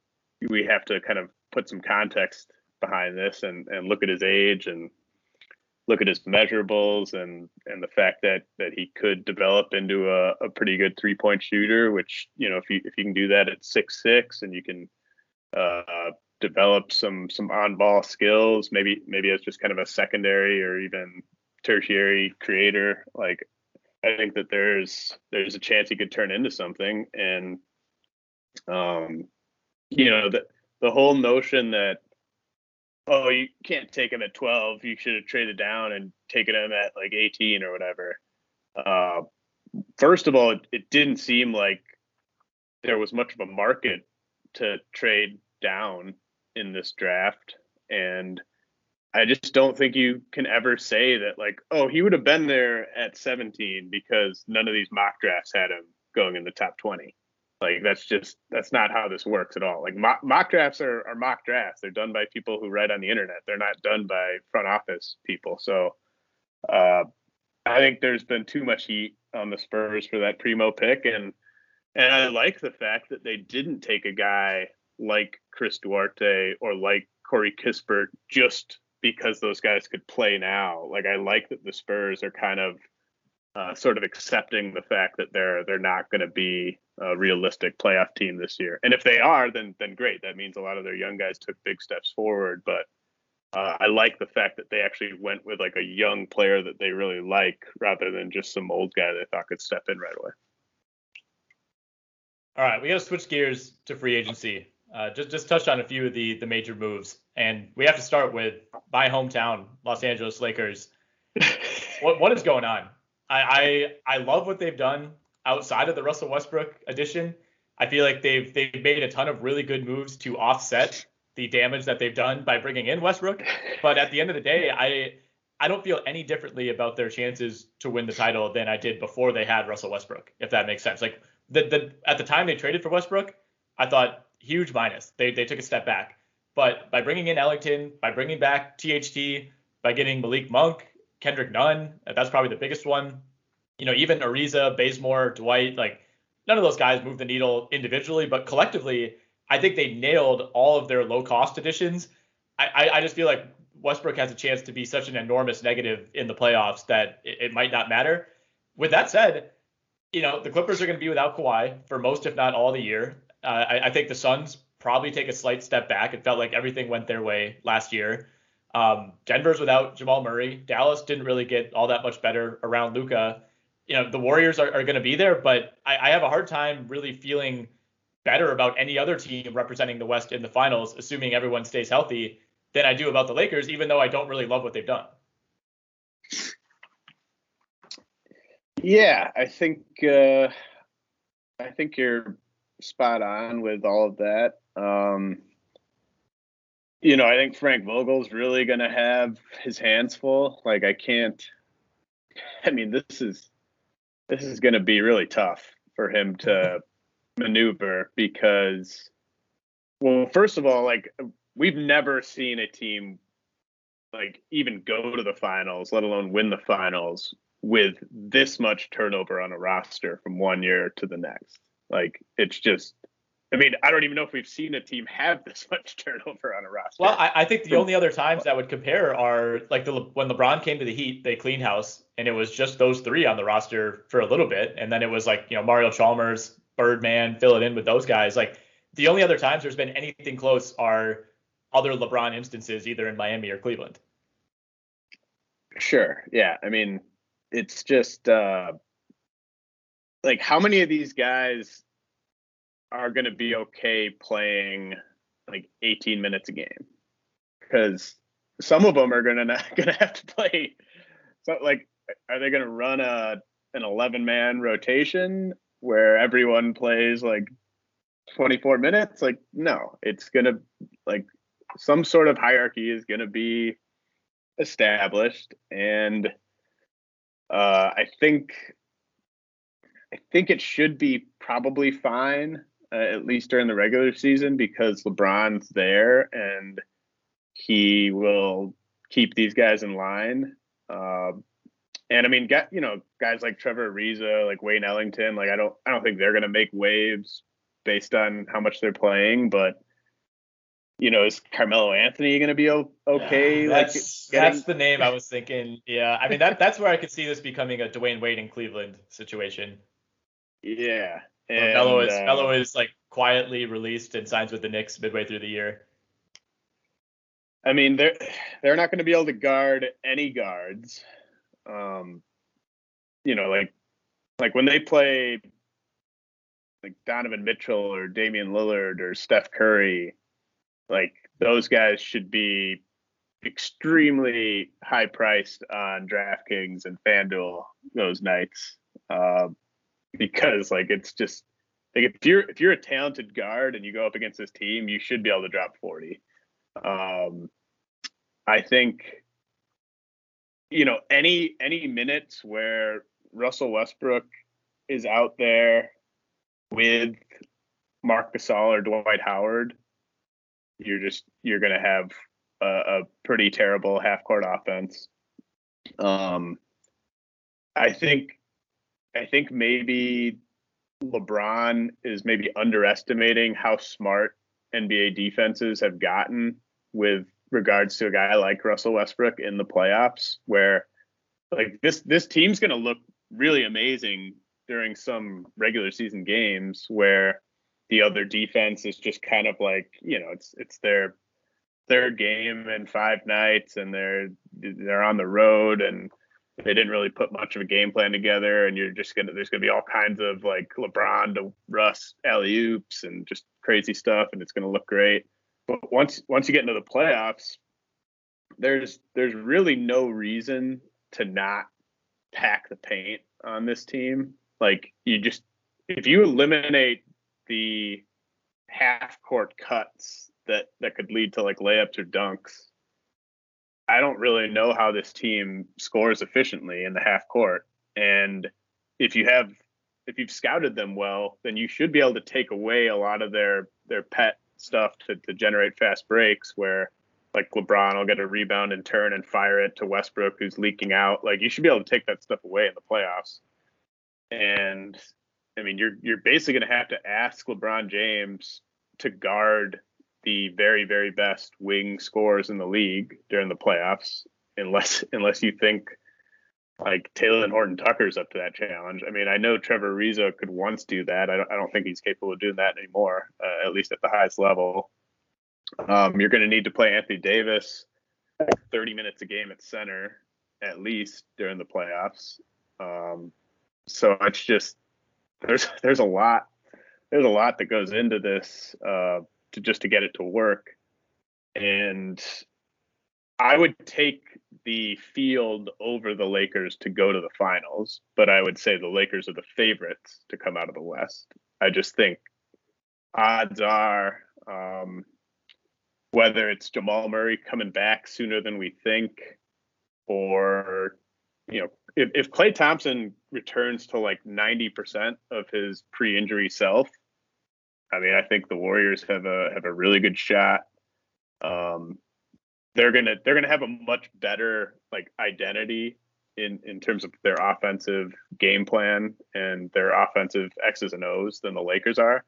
we have to kind of put some context behind this and and look at his age and look at his measurables and and the fact that that he could develop into a, a pretty good three point shooter which you know if you if you can do that at six six and you can uh, develop some some on ball skills maybe maybe as just kind of a secondary or even tertiary creator like i think that there's there's a chance he could turn into something. And um you know the the whole notion that oh, you can't take him at 12. You should have traded down and taken him at like 18 or whatever. Uh, first of all, it, it didn't seem like there was much of a market to trade down in this draft. And I just don't think you can ever say that, like, oh, he would have been there at 17 because none of these mock drafts had him going in the top 20. Like that's just that's not how this works at all. Like mock, mock drafts are, are mock drafts. They're done by people who write on the internet. They're not done by front office people. So uh, I think there's been too much heat on the Spurs for that primo pick, and and I like the fact that they didn't take a guy like Chris Duarte or like Corey Kispert just because those guys could play now. Like I like that the Spurs are kind of uh, sort of accepting the fact that they're they're not going to be a realistic playoff team this year. And if they are, then then great. That means a lot of their young guys took big steps forward. But uh, I like the fact that they actually went with like a young player that they really like rather than just some old guy they thought could step in right away. All right, we got to switch gears to free agency. Uh, just just touch on a few of the the major moves, and we have to start with my hometown, Los Angeles Lakers. (laughs) what what is going on? I, I I love what they've done outside of the Russell Westbrook addition. I feel like they've they've made a ton of really good moves to offset the damage that they've done by bringing in Westbrook. But at the end of the day, I I don't feel any differently about their chances to win the title than I did before they had Russell Westbrook, if that makes sense. Like the the at the time they traded for Westbrook, I thought huge minus. They they took a step back. But by bringing in Ellington, by bringing back THT, by getting Malik Monk, Kendrick Nunn, that's probably the biggest one you know, even Ariza, Bazemore, Dwight, like none of those guys move the needle individually, but collectively, I think they nailed all of their low cost additions. I, I, I just feel like Westbrook has a chance to be such an enormous negative in the playoffs that it, it might not matter. With that said, you know, the Clippers are going to be without Kawhi for most, if not all, the year. Uh, I, I, think the Suns probably take a slight step back. It felt like everything went their way last year. Um, Denver's without Jamal Murray. Dallas didn't really get all that much better around Luka you know the Warriors are, are going to be there, but I, I, have a hard time really feeling better about any other team representing the West in the finals, assuming everyone stays healthy, than I do about the Lakers, even though I don't really love what they've done. Yeah, I think uh, I think you're spot on with all of that. Um, you know, I think Frank Vogel's really going to have his hands full. Like I can't. (laughs) I mean, this is this is going to be really tough for him to (laughs) maneuver because, well, first of all, like we've never seen a team like even go to the finals, let alone win the finals with this much turnover on a roster from one year to the next. Like it's just I mean, I don't even know if we've seen a team have this (laughs) much turnover on a roster. Well, I, I think the only other times that would compare are like the when LeBron came to the Heat, they cleaned house, and it was just those three on the roster for a little bit, and then it was like you know Mario Chalmers, Birdman, fill it in with those guys. Like the only other times there's been anything close are other LeBron instances, either in Miami or Cleveland. Sure. Yeah. I mean, it's just uh, like how many of these guys are going to be okay playing like 18 minutes a game? Because some of them are going to not (laughs) going to have to play. So like, are they going to run a an 11 man rotation where everyone plays like 24 minutes? Like, no, it's going to like some sort of hierarchy is going to be established, and uh, I think I think it should be probably fine, uh, at least during the regular season, because LeBron's there and he will keep these guys in line. Uh, and I mean, get you know, guys like Trevor Ariza, like Wayne Ellington, like I don't, I don't think they're going to make waves based on how much they're playing, but you know, is Carmelo Anthony going to be okay? that's, like getting... that's the name I was thinking. Yeah, I mean that that's where I could see this becoming a Dwyane Wade in Cleveland situation. Yeah, and, Melo is uh, Melo is like quietly released and signs with the Knicks midway through the year. I mean, they're they're not going to be able to guard any guards. Um, you know, like like when they play like Donovan Mitchell or Damian Lillard or Steph Curry, like those guys should be extremely high priced on DraftKings and FanDuel those nights. Uh, (laughs) because like it's just like if you're if you're a talented guard and you go up against this team, you should be able to drop 40. Um, I think you know any any minutes where Russell Westbrook is out there with Marc Gasol or Dwight Howard, you're just you're gonna have a, a pretty terrible half court offense. Um, I think I think maybe LeBron is maybe underestimating how smart NBA defenses have gotten with regards to a guy like Russell Westbrook in the playoffs, where like this this team's going to look really amazing during some regular season games where the other defense is just kind of like you know it's it's their third game in five nights and they're they're on the road and they didn't really put much of a game plan together, and you're just gonna there's gonna be all kinds of like LeBron to Russ alley oops and just crazy stuff, and it's gonna look great. But once once you get into the playoffs, there's there's really no reason to not pack the paint on this team. Like you just if you eliminate the half court cuts that that could lead to like layups or dunks, I don't really know how this team scores efficiently in the half court. And if you have if you've scouted them well, then you should be able to take away a lot of their their pet stuff to, to generate fast breaks where like LeBron will get a rebound and turn and fire it to Westbrook who's leaking out. Like you should be able to take that stuff away in the playoffs. And I mean you're you're basically gonna have to ask LeBron James to guard the very very best wing scores in the league during the playoffs unless (laughs) unless you think like Talen Horton-Tucker's up to that challenge. I mean, I know Trevor Ariza could once do that. I don't, I don't think he's capable of doing that anymore, uh, at least at the highest level. Um, you're going to need to play Anthony Davis 30 minutes a game at center at least during the playoffs. Um, so it's just there's (laughs) there's a lot there's a lot that goes into this. Uh, to just to get it to work. And I would take the field over the Lakers to go to the finals, but I would say the Lakers are the favorites to come out of the West. I just think odds are um, whether it's Jamal Murray coming back sooner than we think, or you know, if, if Klay Thompson returns to like 90% of his pre-injury self, I mean, I think the Warriors have a have a really good shot. Um, they're gonna they're gonna have a much better like identity in in terms of their offensive game plan and their offensive X's and O's than the Lakers are.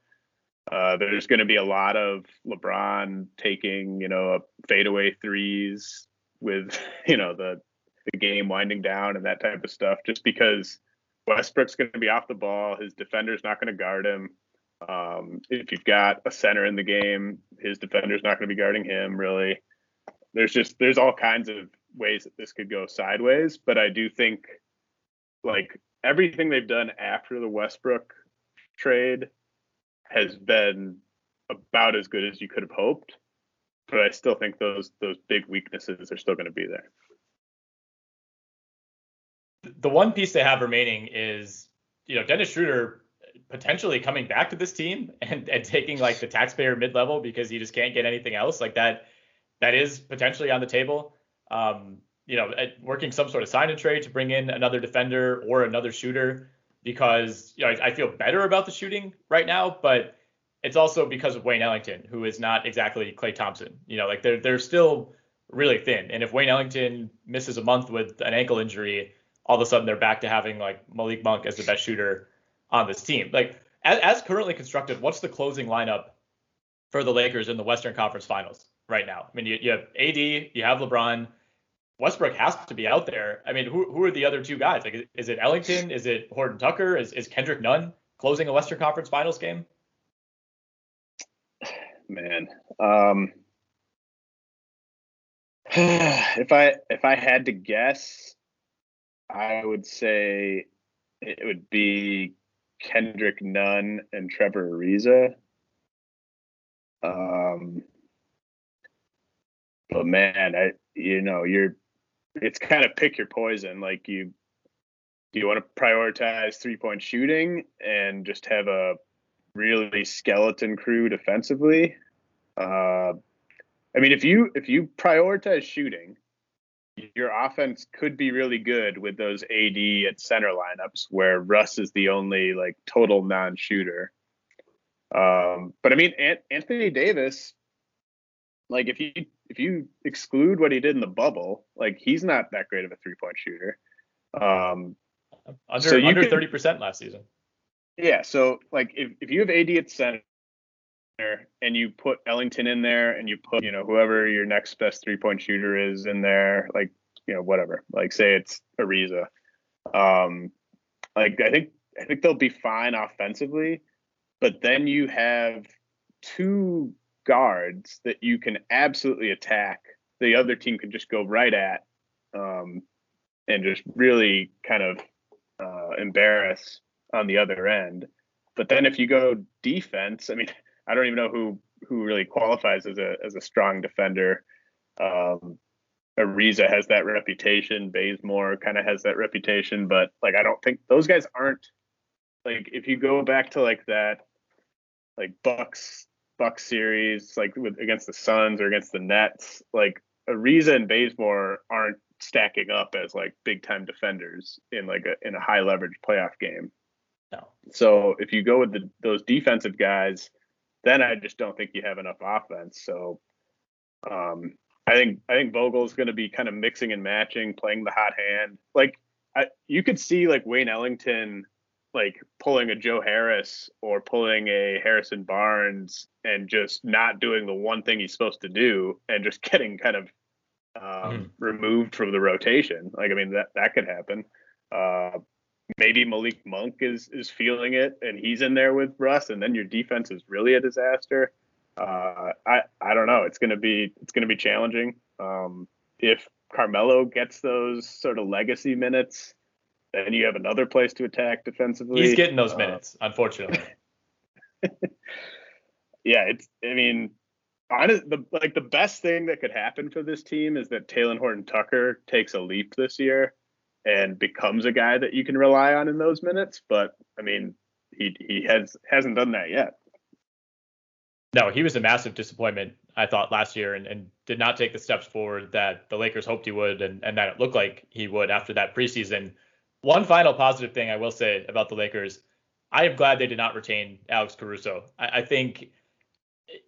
Uh, there's going to be a lot of LeBron taking you know fadeaway threes with (laughs) you know the the game winding down and that type of stuff, just because Westbrook's going to be off the ball. His defender's not going to guard him. Um, if you've got a center in the game, his defender's not going to be guarding him really. There's just there's all kinds of ways that this could go sideways, but I do think like everything they've done after the Westbrook trade has been about as good as you could have hoped. But I still think those those big weaknesses are still going to be there. The one piece they have remaining is, you know, Dennis Schroeder potentially coming back to this team and, and taking like the taxpayer mid level because he just can't get anything else. Like that, that is potentially on the table. Um, you know, working some sort of sign and trade to bring in another defender or another shooter because you know I, I, feel better about the shooting right now, but it's also because of Wayne Ellington, who is not exactly Klay Thompson. You know, like they're they're still really thin, and if Wayne Ellington misses a month with an ankle injury, all of a sudden they're back to having like Malik Monk as the best shooter on this team. Like as, as currently constructed, what's the closing lineup for the Lakers in the Western Conference Finals right now? I mean, you, you have AD, you have LeBron. Westbrook has to be out there. I mean, who, who are the other two guys? Like, is it Ellington? Is it Horton Tucker? Is, is Kendrick Nunn closing a Western Conference Finals game? Man, um, (sighs) if I if I had to guess, I would say it would be Kendrick Nunn and Trevor Ariza. Um, but man, I you know you're it's kind of pick your poison. Like you, do you want to prioritize three point shooting and just have a really skeleton crew defensively? Uh, I mean, if you if you prioritize shooting, your offense could be really good with those AD at center lineups where Russ is the only like total non-shooter. Um, but I mean, Anthony Davis, like if you if you exclude what he did in the bubble, like he's not that great of a three point shooter. Um, under so under thirty percent last season. Yeah, so like if, if you have AD at center and you put Ellington in there and you put you know whoever your next best three point shooter is in there, like you know whatever, like say it's Ariza, um, like I think I think they'll be fine offensively, but then you have two guards that you can absolutely attack. The other team can just go right at um, and just really kind of uh, embarrass on the other end. But then if you go defense, I mean, I don't even know who who really qualifies as a as a strong defender. Um, Ariza has that reputation. Bazemore kind of has that reputation, but like I don't think those guys aren't like if you go back to like that like Bucks Bucks series, like with against the Suns or against the Nets, like Ariza and Bazemore aren't stacking up as like big time defenders in like a in a high leverage playoff game. No. So if you go with the, those defensive guys, then I just don't think you have enough offense. So um, I think I think Vogel's going to be kind of mixing and matching, playing the hot hand. Like I, you could see like Wayne Ellington like pulling a Joe Harris or pulling a Harrison Barnes and just not doing the one thing he's supposed to do and just (laughs) getting kind of um, mm. removed from the rotation. Like, I mean, that, that could happen. Uh, maybe Malik Monk is, is feeling it and he's in there with Russ and then your defense is really a disaster. Uh, I, I don't know. It's going to be, it's to be challenging. Um, if Carmelo gets those sort of legacy minutes, then you have another place to attack defensively. He's getting those uh, minutes, unfortunately. (laughs) yeah, it's. I mean, honest, the like the best thing that could happen for this team is that Talen Horton Tucker takes a leap this year and becomes a guy that you can rely on in those minutes. But I mean, he he has hasn't done that yet. No, he was a massive disappointment, I thought, last year and, and did not take the steps forward that the Lakers hoped he would and, and that it looked like he would after that preseason one final positive thing I will say about the Lakers, I am glad they did not retain Alex Caruso. I, I think,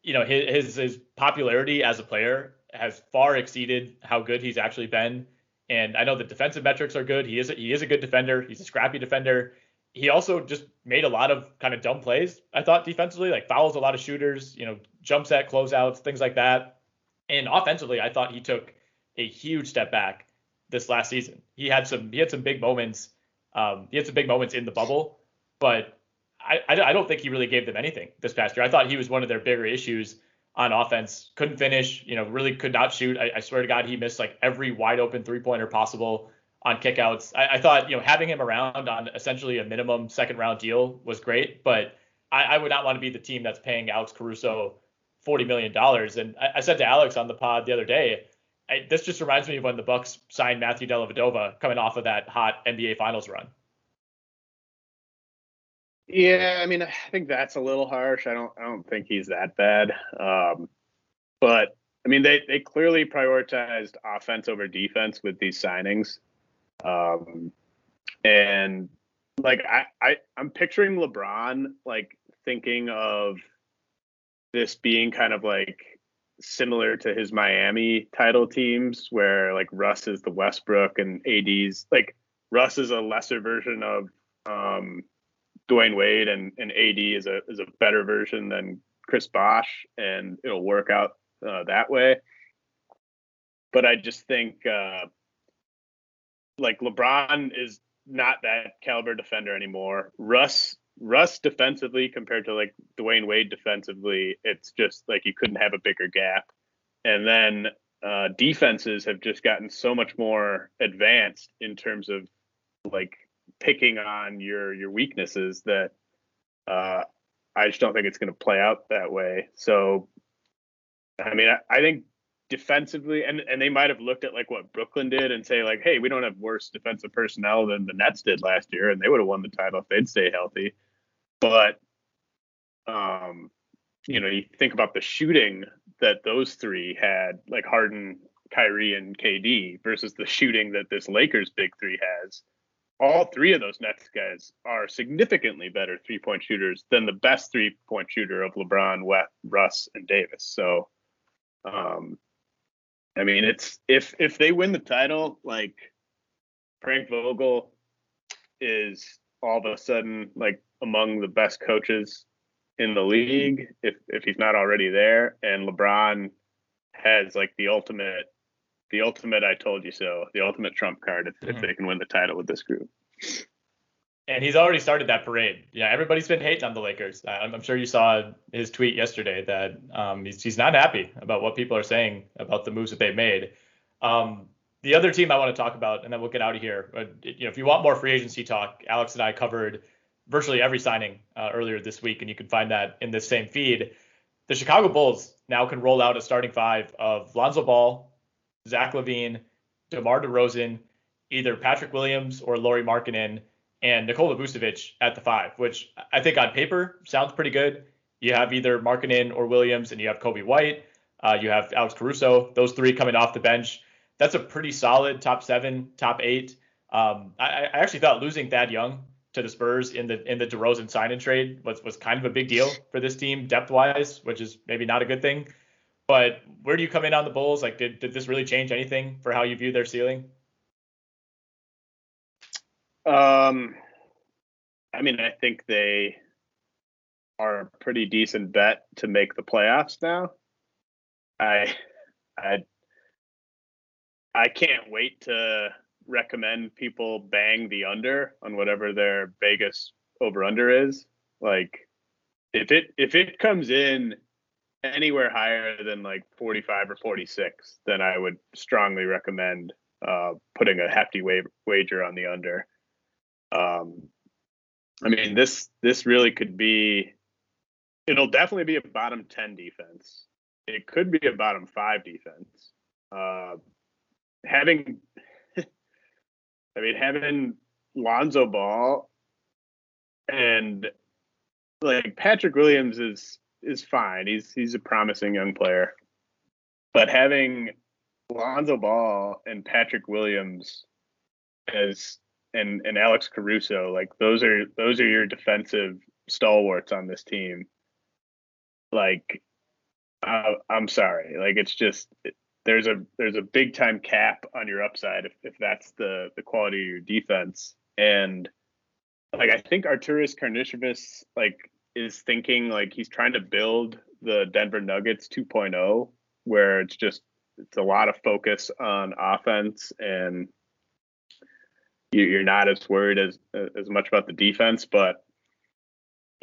you know, his his popularity as a player has far exceeded how good he's actually been. And I know the defensive metrics are good. He is a, he is a good defender. He's a scrappy defender. He also just made a lot of kind of dumb plays. I thought defensively, like fouls a lot of shooters, you know, jump set closeouts, things like that. And offensively, I thought he took a huge step back this last season. He had some he had some big moments. Um, he had some big moments in the bubble, but I, I, I don't think he really gave them anything this past year. I thought he was one of their bigger issues on offense. Couldn't finish, you know, really could not shoot. I, I swear to God, he missed like every wide open three pointer possible on kickouts. I, I thought you know having him around on essentially a minimum second round deal was great, but I, I would not want to be the team that's paying Alex Caruso forty million dollars. And I, said to Alex on the pod the other day, this just reminds me of when the Bucks signed Matthew Dellavedova coming off of that hot NBA Finals run. Yeah, I mean, I think that's a little harsh. I don't, I don't think he's that bad. Um, but I mean, they they clearly prioritized offense over defense with these signings, um, and like I, I I'm picturing LeBron like thinking of this being kind of like similar to his Miami title teams, where like Russ is the Westbrook and AD's like Russ is a lesser version of um, Dwyane Wade, and, and AD is a is a better version than Chris Bosh, and it'll work out uh, that way. But I just think uh, like LeBron is not that caliber defender anymore. Russ Russ defensively compared to like Dwyane Wade defensively, it's just like you couldn't have a bigger gap. And then uh, defenses have just gotten so much more advanced in terms of like picking on your your weaknesses that uh, I just don't think it's going to play out that way. So I mean, I, I think defensively, and and they might have looked at like what Brooklyn did and say like, hey, we don't have worse defensive personnel than the Nets did last year, and they would have won the title if they'd stay healthy. But um, you know, you think about the shooting that those three had, like Harden, Kyrie, and KD, versus the shooting that this Lakers big three has. All three of those Nets guys are significantly better three point shooters than the best three point shooter of LeBron, West, Russ, and Davis. So um, I mean, it's if if they win the title, like Frank Vogel is all of a sudden like among the best coaches in the league if if he's not already there and LeBron has like the ultimate the ultimate I told you so the ultimate trump card if, mm-hmm. if they can win the title with this group and he's already started that parade. Yeah, everybody's been hating on the Lakers. I'm, I'm sure you saw his tweet yesterday that um, he's, he's not happy about what people are saying about the moves that they've made. Um, the other team I want to talk about, and then we'll get out of here. But you know, if you want more free agency talk, Alex and I covered virtually every signing uh, earlier this week, and you can find that in this same feed. The Chicago Bulls now can roll out a starting five of Lonzo Ball, Zach LaVine, DeMar DeRozan, either Patrick Williams or Lauri Markkanen and Nikola Vucevic at the five, which I think on paper sounds pretty good. You have either Markkanen or Williams, and you have Coby White. Uh, you have Alex Caruso. Those three coming off the bench. That's a pretty solid top seven, top eight. Um, I, I, actually thought losing Thad Young to the Spurs in the in the DeRozan sign and trade was was kind of a big deal for this team depth wise, which is maybe not a good thing. But where do you come in on the Bulls? Like, did, did this really change anything for how you view their ceiling? Um, I mean, I think they are a pretty decent bet to make the playoffs now. I, I, I can't wait to recommend people bang the under on whatever their Vegas over under is. Like, if it if it comes in anywhere higher than like 45 or 46, then I would strongly recommend uh, putting a hefty wa- wager on the under. Um, I mean, this this really could be. It'll definitely be a bottom ten defense. It could be a bottom five defense. Uh, having, (laughs) I mean, having Lonzo Ball and like Patrick Williams is is fine. He's he's a promising young player, but having Lonzo Ball and Patrick Williams as and and Alex Caruso, like those are those are your defensive stalwarts on this team. Like, uh, I'm sorry, like it's just there's a there's a big time cap on your upside if, if that's the the quality of your defense. And like I think Arturas Karnisovas like is thinking like he's trying to build the Denver Nuggets 2.0, where it's just it's a lot of focus on offense and you're not as worried as as much about the defense, but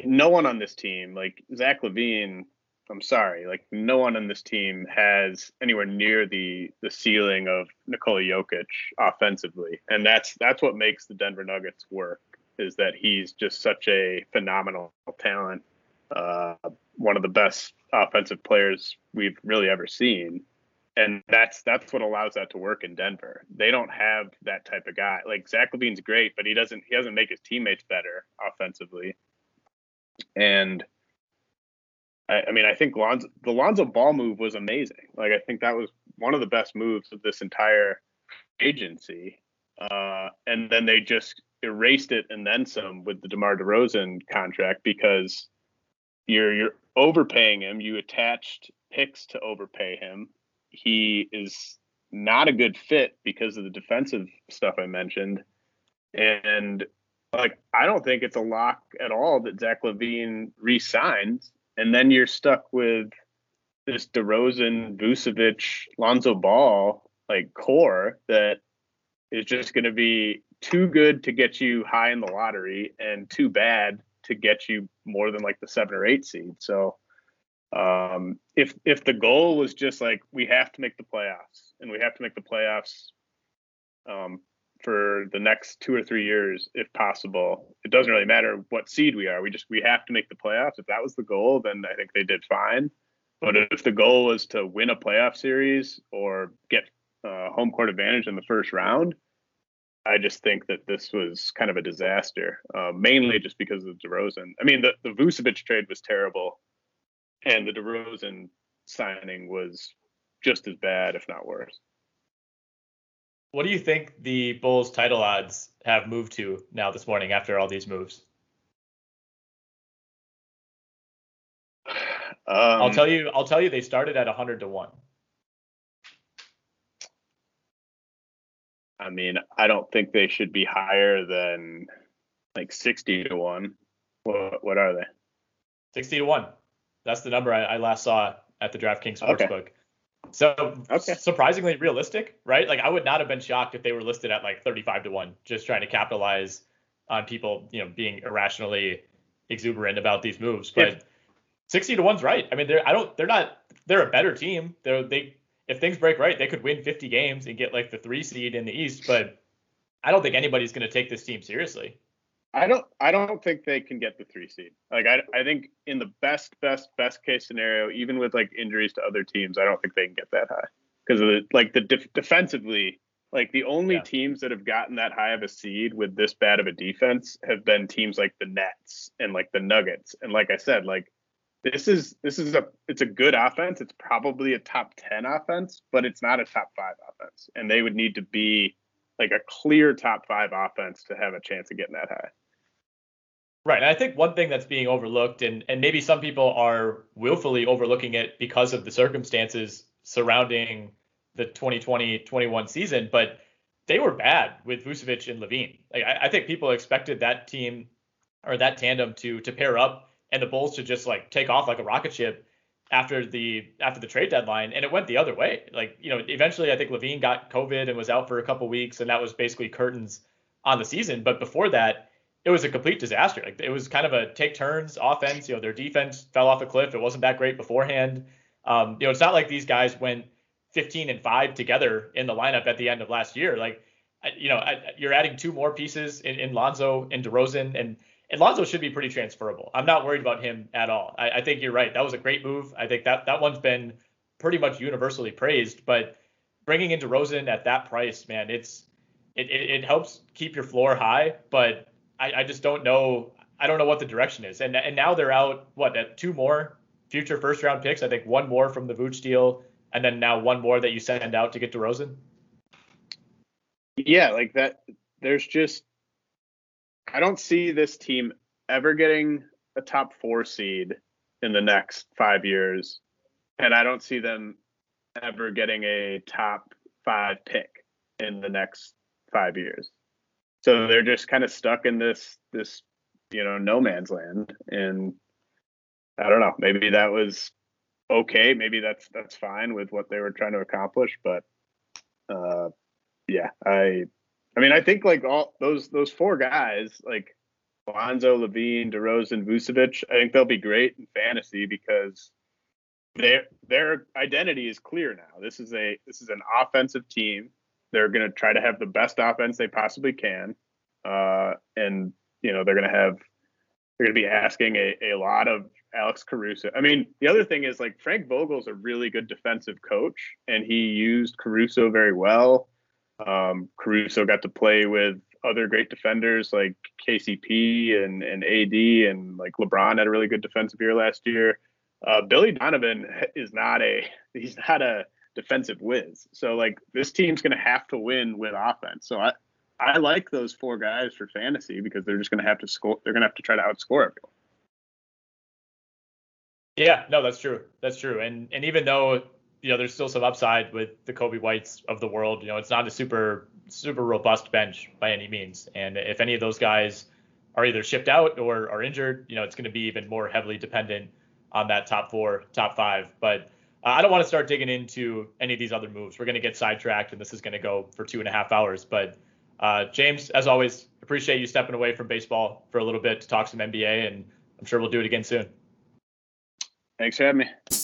no one on this team, like Zach LaVine, I'm sorry, like no one on this team has anywhere near the the ceiling of Nikola Jokic offensively, and that's that's what makes the Denver Nuggets work. Is that he's just such a phenomenal talent, uh, one of the best offensive players we've really ever seen, and that's that's what allows that to work in Denver. They don't have that type of guy. Like Zach LaVine's great, but he doesn't he doesn't make his teammates better offensively, and I, I mean, I think Lonzo, the Lonzo Ball move was amazing. Like, I think that was one of the best moves of this entire agency. Uh, and then they just erased it and then some with the DeMar DeRozan contract because you're you're overpaying him. You attached picks to overpay him. He is not a good fit because of the defensive stuff I mentioned. And like I don't think it's a lock at all that Zach LaVine resigns and then you're stuck with this DeRozan, Vucevic, Lonzo Ball like core that is just going to be too good to get you high in the lottery and too bad to get you more than like the seven or eight seed. So um, if if the goal was just like we have to make the playoffs and we have to make the playoffs um, for the next two or three years if possible. It doesn't really matter what seed we are. We just we have to make the playoffs. If that was the goal, then I think they did fine. But if the goal was to win a playoff series or get uh, home court advantage in the first round, I just think that this was kind of a disaster, uh, mainly just because of DeRozan. I mean, the, the Vucevic trade was terrible, and the DeRozan signing was just as bad, if not worse. What do you think the Bulls title odds have moved to now this morning after all these moves? (sighs) Um, I'll tell you. I'll tell you. They started at 100 to one. I mean, I don't think they should be higher than like 60 to one. What, what are they? 60 to one. That's the number I, I last saw at the DraftKings Sportsbook. Okay. So okay. surprisingly realistic, right? Like I would not have been shocked if they were listed at like 35 to 1, just trying to capitalize on people, you know, being irrationally exuberant about these moves. But yeah. 60 to 1's right. I mean, they're I don't they're not they're a better team. They're they if things break right, they could win 50 games and get like the 3 seed in the East, but I don't think anybody's going to take this team seriously. I don't I don't think they can get the three seed. Like I I think in the best best best case scenario, even with like injuries to other teams, I don't think they can get that high because of the like the def- defensively. Like the only yeah. teams that have gotten that high of a seed with this bad of a defense have been teams like the Nets and like the Nuggets. And like I said, like this is this is a it's a good offense. It's probably a top 10 offense, but it's not a top 5 offense. And they would need to be like a clear top 5 offense to have a chance of getting that high. Right. And I think one thing that's being overlooked, and, and maybe some people are willfully overlooking it because of the circumstances surrounding the 2020 21 season, but they were bad with Vucevic and LaVine. Like I, I, think people expected that team or that tandem to to pair up and the Bulls to just like take off like a rocket ship after the after the trade deadline, and it went the other way. Like you know, eventually I think LaVine got COVID and was out for a couple weeks, and that was basically curtains on the season. But before that, it was a complete disaster. Like it was kind of a take turns offense. You know, their defense fell off a cliff. It wasn't that great beforehand. Um, you know, it's not like these guys went 15 and five together in the lineup at the end of last year. Like, you know, you're adding two more pieces in, in Lonzo and DeRozan, and and Lonzo should be pretty transferable. I'm not worried about him at all. I, I think you're right. That was a great move. I think that that one's been pretty much universally praised. But bringing in DeRozan at that price, man, it's it, it, it helps keep your floor high, but I, I just don't know. I don't know what the direction is. And and now they're out what at two more future first round picks. I think one more from the Vooch deal, and then now one more that you send out to get DeRozan. Yeah, like that. There's just I don't see this team ever getting a top four seed in the next five years, and I don't see them ever getting a top five pick in the next five years. So they're just kind of stuck in this this you know no man's land, and I don't know. Maybe that was okay. Maybe that's that's fine with what they were trying to accomplish, but uh, yeah, I I mean I think like all those those four guys like Lonzo, LaVine, DeRozan, Vucevic, I think they'll be great in fantasy because their their identity is clear now. This is a this is an offensive team. They're going to try to have the best offense they possibly can, uh, and you know they're going to have they're going to be asking a, a lot of Alex Caruso. I mean, the other thing is like Frank Vogel's a really good defensive coach, and he used Caruso very well. Um, Caruso got to play with other great defenders like KCP and, and AD, and like LeBron had a really good defensive year last year. Uh, Billy Donovan is not a (laughs) he's not a defensive whiz. So like this team's going to have to win with offense. So I I like those four guys for fantasy because they're just going to have to score. They're going to have to try to outscore everyone. Yeah, no, that's true. That's true. And and even though you know there's still some upside with the Coby Whites of the world, you know it's not a super super robust bench by any means. And if any of those guys are either shipped out or are injured, you know it's going to be even more heavily dependent on that top four, top five. But uh, I don't want to start digging into any of these other moves. We're going to get sidetracked, and this is going to go for two and a half hours. But uh, James, as always, appreciate you stepping away from baseball for a little bit to talk some NBA, and I'm sure we'll do it again soon. Thanks for having me.